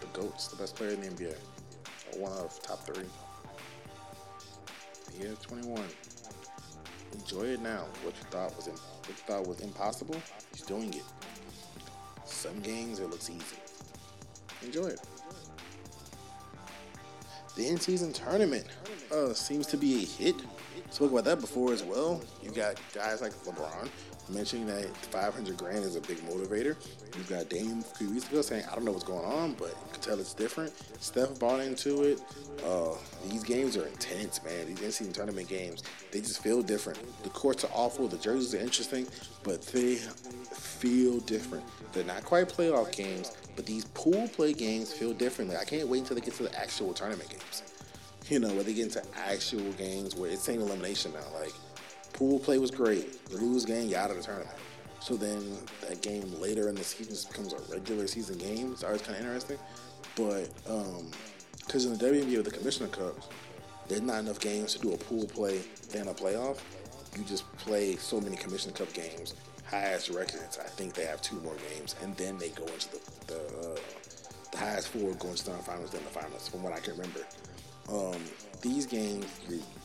The GOAT's the best player in the NBA. One of top three. Year 21. Enjoy it now. What you thought was in, what you thought was impossible, he's doing it. Some games it looks easy. Enjoy it. The in-season tournament uh, seems to be a hit. Spoke about that before as well. You got guys like LeBron mentioning that 500 grand is a big motivator. You've got Dame a few weeks ago saying, I don't know what's going on, but you can tell it's different. Steph bought into it. Uh, these games are intense, man. These in-season tournament games, they just feel different. The courts are awful. The jerseys are interesting, but they feel different. They're not quite playoff games, but these pool play games feel differently. I can't wait until they get to the actual tournament games. You know, where they get into actual games where it's saying elimination now. Like, pool play was great. You lose game, you're out of the tournament. So then that game later in the season just becomes a regular season game. It's always kind of interesting. But, because um, in the WNBA with the Commissioner Cups, there's not enough games to do a pool play than a playoff. You just play so many Commissioner Cup games. Highest records, I think they have two more games, and then they go into the the, uh, the highest four going to the finals, then the finals, from what I can remember. Um, these games,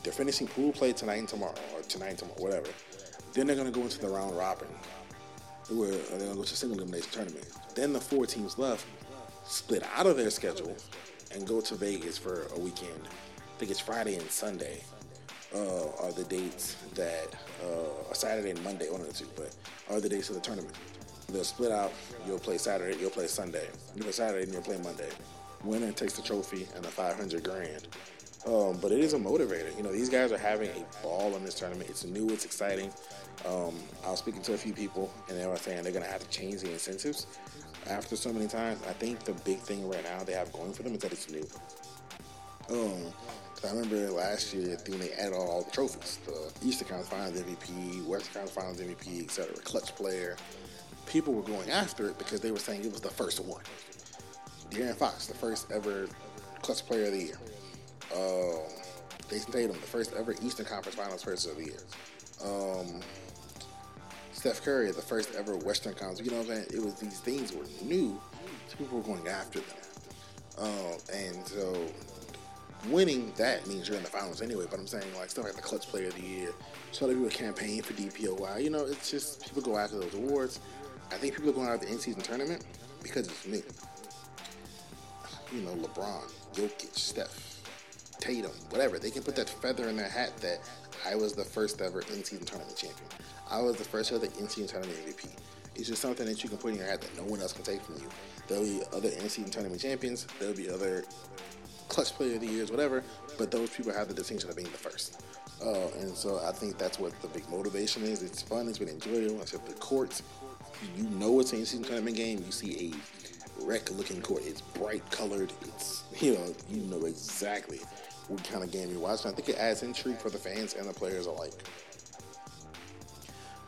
they're finishing pool play tonight and tomorrow, or tonight and tomorrow, whatever. Then they're going to go into the round robin, where they're going to go to single elimination tournament. Then the four teams left split out of their schedule and go to Vegas for a weekend. I think it's Friday and Sunday uh, are the dates that uh, Saturday and Monday, one of the two, but are the dates of the tournament. They'll split out. You'll play Saturday. You'll play Sunday. You play Saturday and you'll play Monday. Winner takes the trophy and the 500 grand. Um, but it is a motivator. You know, these guys are having a ball in this tournament. It's new. It's exciting. Um, I was speaking to a few people, and they were saying they're going to have to change the incentives after so many times. I think the big thing right now they have going for them is that it's new. Um, I remember last year, think they added all the trophies: the Eastern Conference Finals MVP, Western Conference Finals MVP, etc. Clutch player. People were going after it because they were saying it was the first one. De'Aaron Fox, the first ever Clutch Player of the Year. Um, Jayson Tatum, the first ever Eastern Conference Finals Person of the Year. Um, Steph Curry, the first ever Western Conference. You know what I'm saying? It was these things were new, so people were going after them. Um, and so winning that means you're in the finals anyway. But I'm saying like stuff like the Clutch Player of the Year, so people campaign for DPOY. You know, it's just people go after those awards. I think people are going after the in-season tournament because it's new. You know, LeBron, Jokic, Steph, Tatum, whatever. They can put that feather in their hat that I was the first ever in-season tournament champion. I was the first ever in-season tournament MVP. It's just something that you can put in your hat that no one else can take from you. There'll be other in-season tournament champions. There'll be other clutch player of the years, whatever. But those people have the distinction of being the first. Uh, and so I think that's what the big motivation is. It's fun. It's been enjoyable. Except the courts, you know it's an in-season tournament game. You see a wreck-looking court. It's bright colored. It's you know you know exactly what kind of game you're watching. I think it adds intrigue for the fans and the players alike.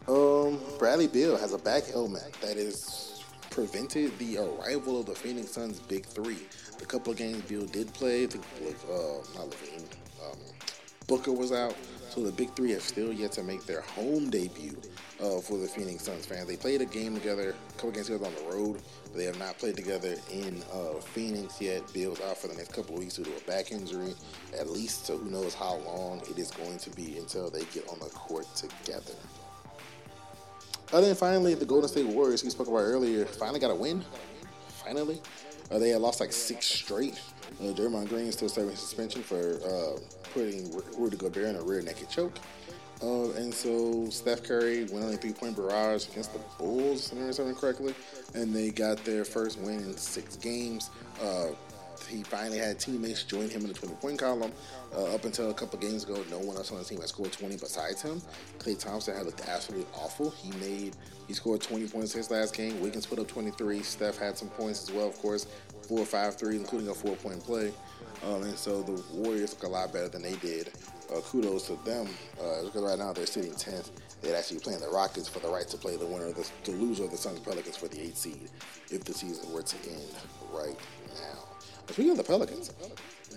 Um, Bradley Beal has a back ailment that has prevented the arrival of the Phoenix Suns' big three. The couple of games Beal did play, I think uh, not LaVine, um, Booker was out, so the big three have still yet to make their home debut uh, for the Phoenix Suns fans. They played a game together, a couple games together on the road, but they have not played together in uh, Phoenix yet. Beal's out for the next couple of weeks due to a back injury, at least, so who knows how long it is going to be until they get on the court together. And then finally, the Golden State Warriors, we spoke about earlier, finally got a win. Finally. Uh, they had lost like six straight. Uh, Draymond Green still serving suspension for uh, putting Rudy Gobert in a rear naked choke. Uh, and so Steph Curry went on a three point barrage against the Bulls, if I remember correctly, and they got their first win in six games. Uh, he finally had teammates join him in the 20 point column. Uh, up until a couple games ago, no one else on the team had scored 20 besides him. Klay Thompson had looked absolutely awful. He made he scored 20 points his last game. Wiggins put up 23. Steph had some points as well, of course, four or five threes, including a four point play. Um, and so the Warriors look a lot better than they did uh, kudos to them uh, because right now they're sitting 10th. They'd actually be playing the Rockets for the right to play the winner, the, the loser of the Suns Pelicans for the eighth seed if the season were to end right speaking of the Pelicans,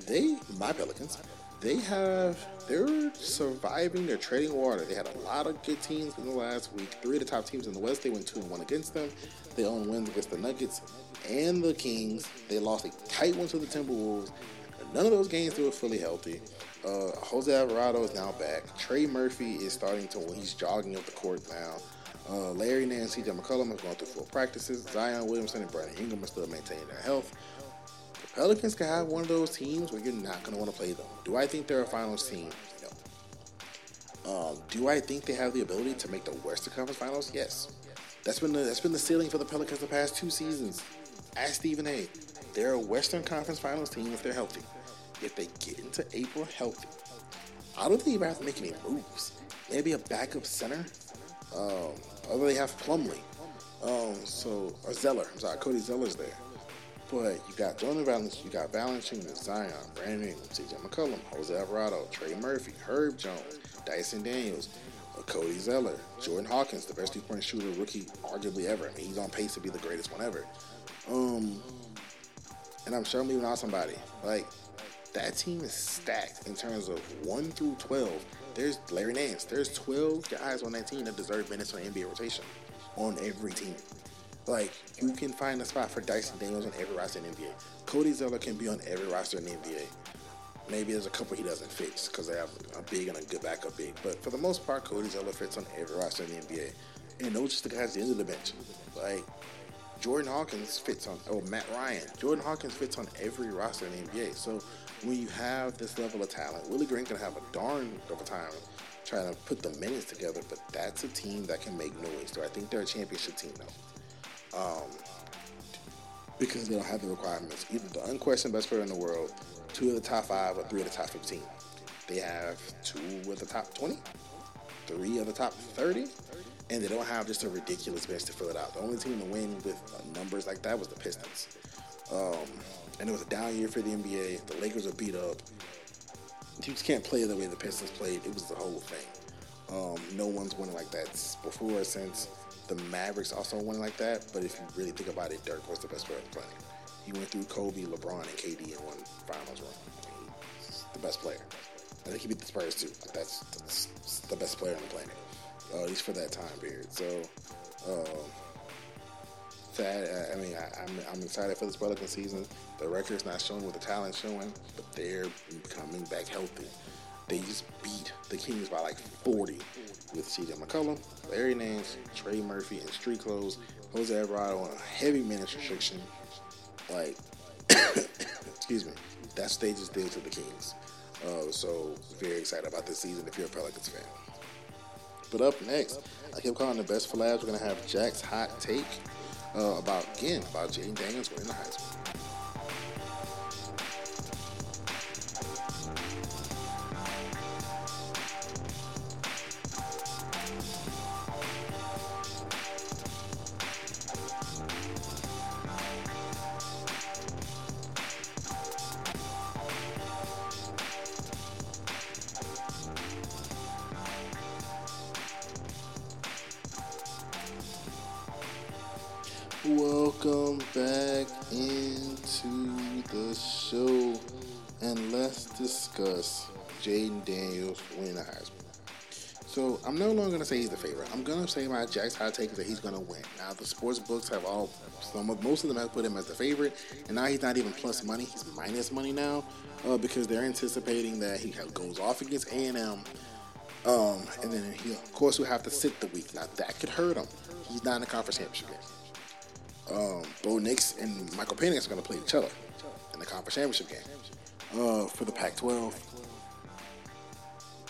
they, my Pelicans, they have, they're surviving, they're trading water. They had a lot of good teams in the last week. Three of the top teams in the West, they went 2 and 1 against them. They own wins against the Nuggets and the Kings. They lost a tight one to the Timberwolves. None of those games they were fully healthy. Uh, Jose Alvarado is now back. Trey Murphy is starting to, well, he's jogging up the court now. Uh, Larry Nance, CJ McCollum have gone through full practices. Zion Williamson and Brandon Ingram are still maintaining their health. Pelicans can have one of those teams where you're not going to want to play them. Do I think they're a finals team? No. Um, do I think they have the ability to make the Western Conference Finals? Yes. That's been the, that's been the ceiling for the Pelicans the past two seasons. Ask Stephen A. They're a Western Conference Finals team if they're healthy. If they get into April healthy, I don't think you have to make any moves. Maybe a backup center. Um, although they have Plumlee. Um, so or Zeller. I'm sorry, Cody Zeller's there. But you got Jordan Valens, you got Valanciunas, Zion, Brandon Ingram, CJ McCollum, Jose Alvarado, Trey Murphy, Herb Jones, Dyson Daniels, Cody Zeller, Jordan Hawkins, the best three-point shooter rookie arguably ever. I mean, he's on pace to be the greatest one ever. Um, and I'm sure I'm leaving out somebody. Like that team is stacked in terms of one through twelve. There's Larry Nance. There's 12 guys on that team that deserve minutes on the NBA rotation on every team. Like you can find a spot for Dyson Daniels on every roster in the NBA. Cody Zeller can be on every roster in the NBA. Maybe there's a couple he doesn't fit because they have a big and a good backup big. But for the most part, Cody Zeller fits on every roster in the NBA. And those just the guys at the end of the bench. Like Jordan Hawkins fits on, oh, Matt Ryan. Jordan Hawkins fits on every roster in the NBA. So when you have this level of talent, Willie Green can have a darn of a time trying to put the minutes together, but that's a team that can make noise. Do I think they're a championship team? No. Um, because they don't have the requirements. Either the unquestioned best player in the world, two of the top five, or three of the top 15. They have two of the top 20, three of the top 30, and they don't have just a ridiculous bench to fill it out. The only team to win with numbers like that was the Pistons. Um, and it was a down year for the NBA. The Lakers are beat up. Teams can't play the way the Pistons played. It was the whole thing. Um, no one's winning like that before or since the Mavericks also won like that. But if you really think about it, Dirk was the best player on the planet. He went through Kobe, LeBron, and KD in one finals run. He's the best player. I think he beat the Spurs too. That's, that's the best player on the planet, uh, at least for that time period. So, uh, that I mean, I, am I'm, I'm excited for this Pelican season. The record's not showing what the talent's showing, but they're coming back healthy. They just beat the Kings by like 40 with CJ McCollum, Larry Nance, Trey Murphy, and street clothes. Jose Alvarado on a heavy minutes restriction. Like, excuse me, that's what they just did to the Kings. Uh, so very excited about this season if you're a Pelicans fan. But up next, I kept calling the best for labs. We're gonna have Jack's hot take uh, about again about Jayden Daniels winning the Heisman. I'm gonna say my Jack's hot take is that he's gonna win. Now the sports books have all, some of, most of them have put him as the favorite, and now he's not even plus money. He's minus money now uh, because they're anticipating that he goes off against A and M, um, and then he of course will have to sit the week. Now that could hurt him. He's not in the conference championship game um, Bo Nix and Michael Penix are going to play each other in the conference championship game uh, for the Pac-12.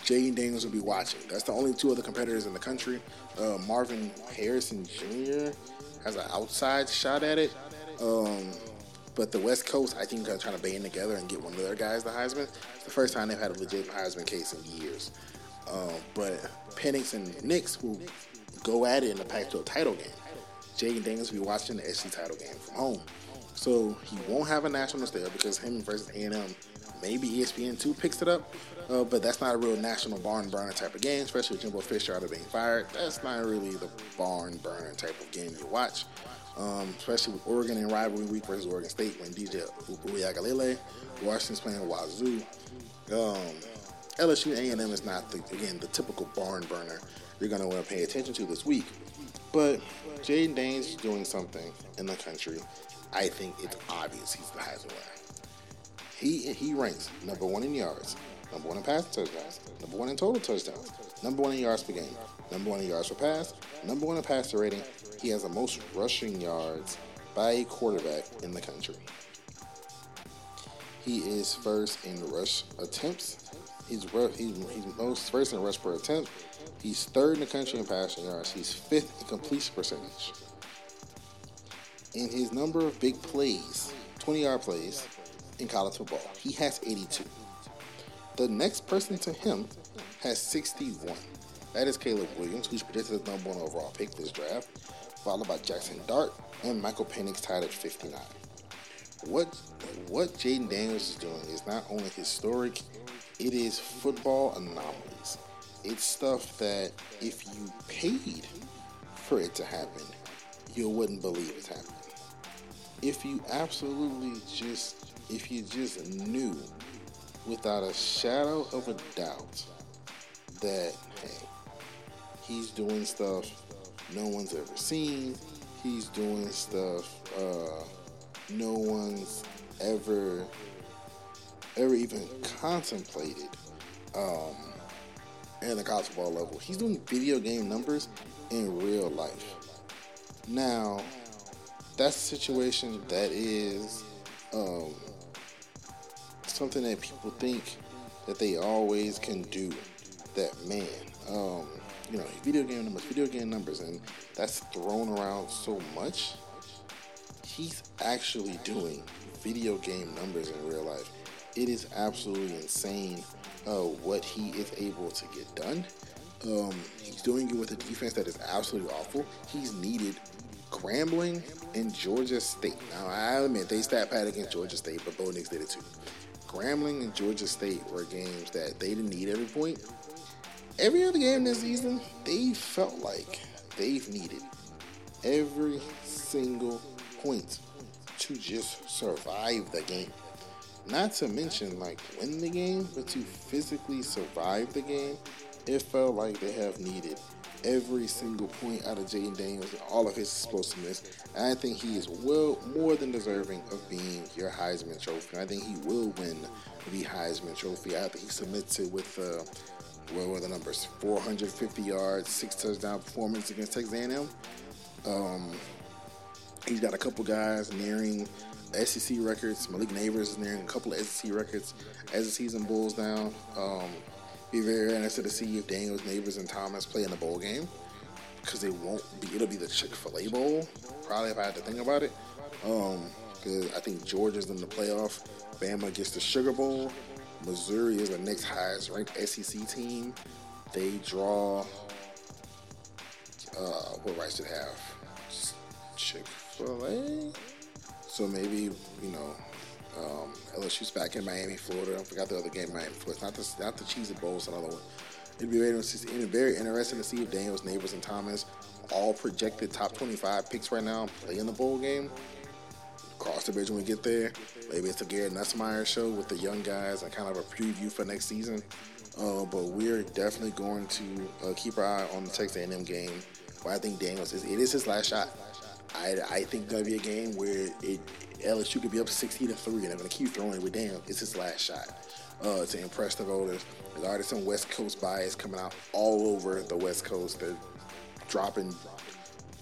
Jayden Daniels will be watching. That's the only two other competitors in the country. Uh, Marvin Harrison Jr. has an outside shot at it. Um, but the West Coast, I think, are trying to band together and get one of their guys the Heisman. It's the first time they've had a legit Heisman case in years. Um, but Penix and Nix will go at it in the Pac-12 title game. Jayden Daniels will be watching the SC title game from home. So he won't have a national stale because him versus A&M, maybe ESPN2 picks it up, uh, but that's not a real national barn burner type of game, especially with Jimbo Fisher out of being fired. That's not really the barn burner type of game you watch, um, especially with Oregon in rivalry week versus Oregon State when DJ Uiagalelei, Washington's playing Wazoo. Um, LSU A&M is not, the, again, the typical barn burner you're going to want to pay attention to this week. But Jayden Daniels doing something in the country. I think it's obvious he's the Heisman winner. He he ranks number one in yards, number one in passing touchdowns, number one in total touchdowns, number one in yards per game, number one in yards per pass, number one in passer rating. He has the most rushing yards by a quarterback in the country. He is first in rush attempts. He's he's, he's most first in rush per attempt. He's third in the country in passing yards. He's fifth in completion percentage. In his number of big plays, 20 yard plays in college football, he has 82. The next person to him has 61. That is Caleb Williams, who's predicted as number one overall pick this draft, followed by Jackson Dart and Michael Penix tied at 59. What what Jayden Daniels is doing is not only historic, it is football anomalies. It's stuff that if you paid for it to happen, you wouldn't believe it's happening. If you absolutely just, if you just knew without a shadow of a doubt that, hey, he's doing stuff no one's ever seen, he's doing stuff uh, no one's ever, ever even contemplated. Um, and the college football level. He's doing video game numbers in real life. Now, that's a situation that is um, something that people think that they always can do. That man, um, you know, video game numbers, video game numbers, and that's thrown around so much. He's actually doing video game numbers in real life. It is absolutely insane uh, what he is able to get done. Um, he's doing it with a defense that is absolutely awful. He's needed Grambling and Georgia State. Now, I admit they stat pad against Georgia State, but Bo Nix did it too. Grambling and Georgia State were games that they didn't need every point. Every other game this season, they felt like they've needed every single point to just survive the game. Not to mention like win the game, but to physically survive the game, it felt like they have needed every single point out of Jayden Daniels all of his explosiveness. And I think he is well more than deserving of being your Heisman Trophy. I think he will win the Heisman Trophy. I think he submits it with uh, what were the numbers? 450 yards, six touchdown performance against Texas A&M. Um, he's got a couple guys nearing SEC records. Malik Nabers is nearing a couple of SEC records as the season boils down. Um, be very interested to see if Daniels, Nabers, and Thomas play in the bowl game because it won't be. It'll be the Chick Fil A Bowl, probably if I had to think about it. Um, Because I think Georgia's in the playoff. Bama gets the Sugar Bowl. Missouri is the next highest ranked SEC team. They draw. Uh, what rights they have? Chick Fil A. So maybe you know um, LSU's back in Miami, Florida. I forgot the other game, Miami, Florida. Not the not the Cheez-It Bowl, it's another one. It'd be very, interesting to see if Daniels, Nabers, and Thomas, all projected top 25 picks right now, play in the bowl game. Cross the bridge when we get there. Maybe it's a Garrett Nussmeier show with the young guys and kind of a preview for next season. Uh, but we're definitely going to uh, keep our eye on the Texas A&M game. But I think Daniels is it is his last shot. I, I think to be a game where it LSU could be up 16 to three, and they're to keep throwing it damn. It's his last shot uh, to impress the voters. There's already some West Coast bias coming out all over the West Coast. They're dropping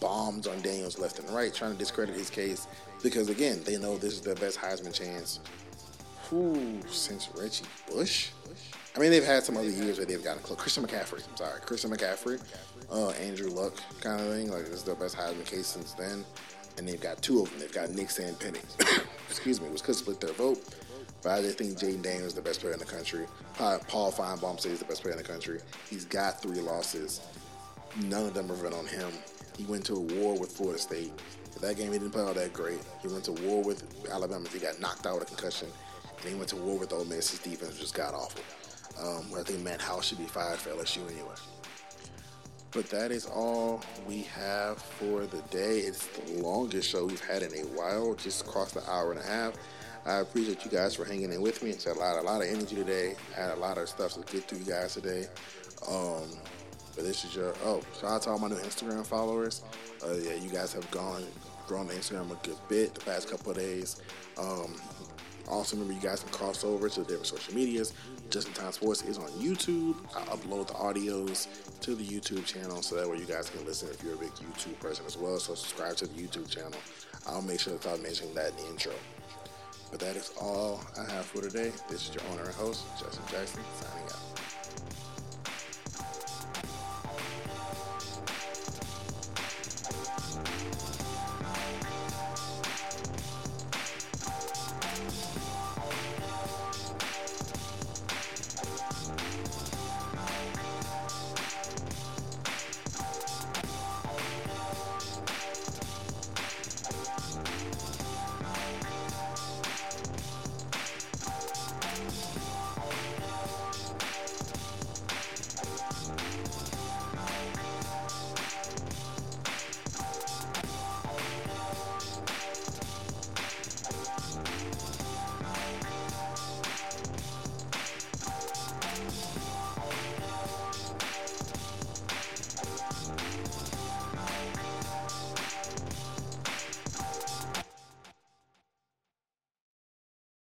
bombs on Daniels left and right, trying to discredit his case because again, they know this is the best Heisman chance. Whew, since Reggie Bush. I mean, they've had some other years where they've gotten close. Christian McCaffrey, I'm sorry, Christian McCaffrey, uh, Andrew Luck kind of thing. Like, this is the best Heisman case since then. And they've got two of them. They've got Nix and. Excuse me, it was could split their vote. But I just think Jayden Daniels is the best player in the country. Paul Finebaum says he's the best player in the country. He's got three losses. None of them are on him. He went to a war with Florida State. That game he didn't play all that great. He went to war with Alabama. He got knocked out with a concussion. And he went to war with Ole Miss. His defense just got awful. Um, I think Matt House should be fired for LSU anyway. But that is all we have for the day. It's the longest show we've had in a while, just across the hour and a half. I appreciate you guys for hanging in with me. It's a lot, a lot of energy today. I had a lot of stuff to get to you guys today. Um, but this is your oh, shout out to all my new Instagram followers. Uh, yeah, you guys have gone grown on Instagram a good bit the past couple of days. Um, also, remember you guys can cross over to the different social medias. Justin Time Sports is on YouTube. I upload the audios to the YouTube channel so that way you guys can listen if you're a big YouTube person as well. So subscribe to the YouTube channel. I'll make sure to start mentioning that in the intro. But that is all I have for today. This is your owner and host, Justin Jackson, signing out.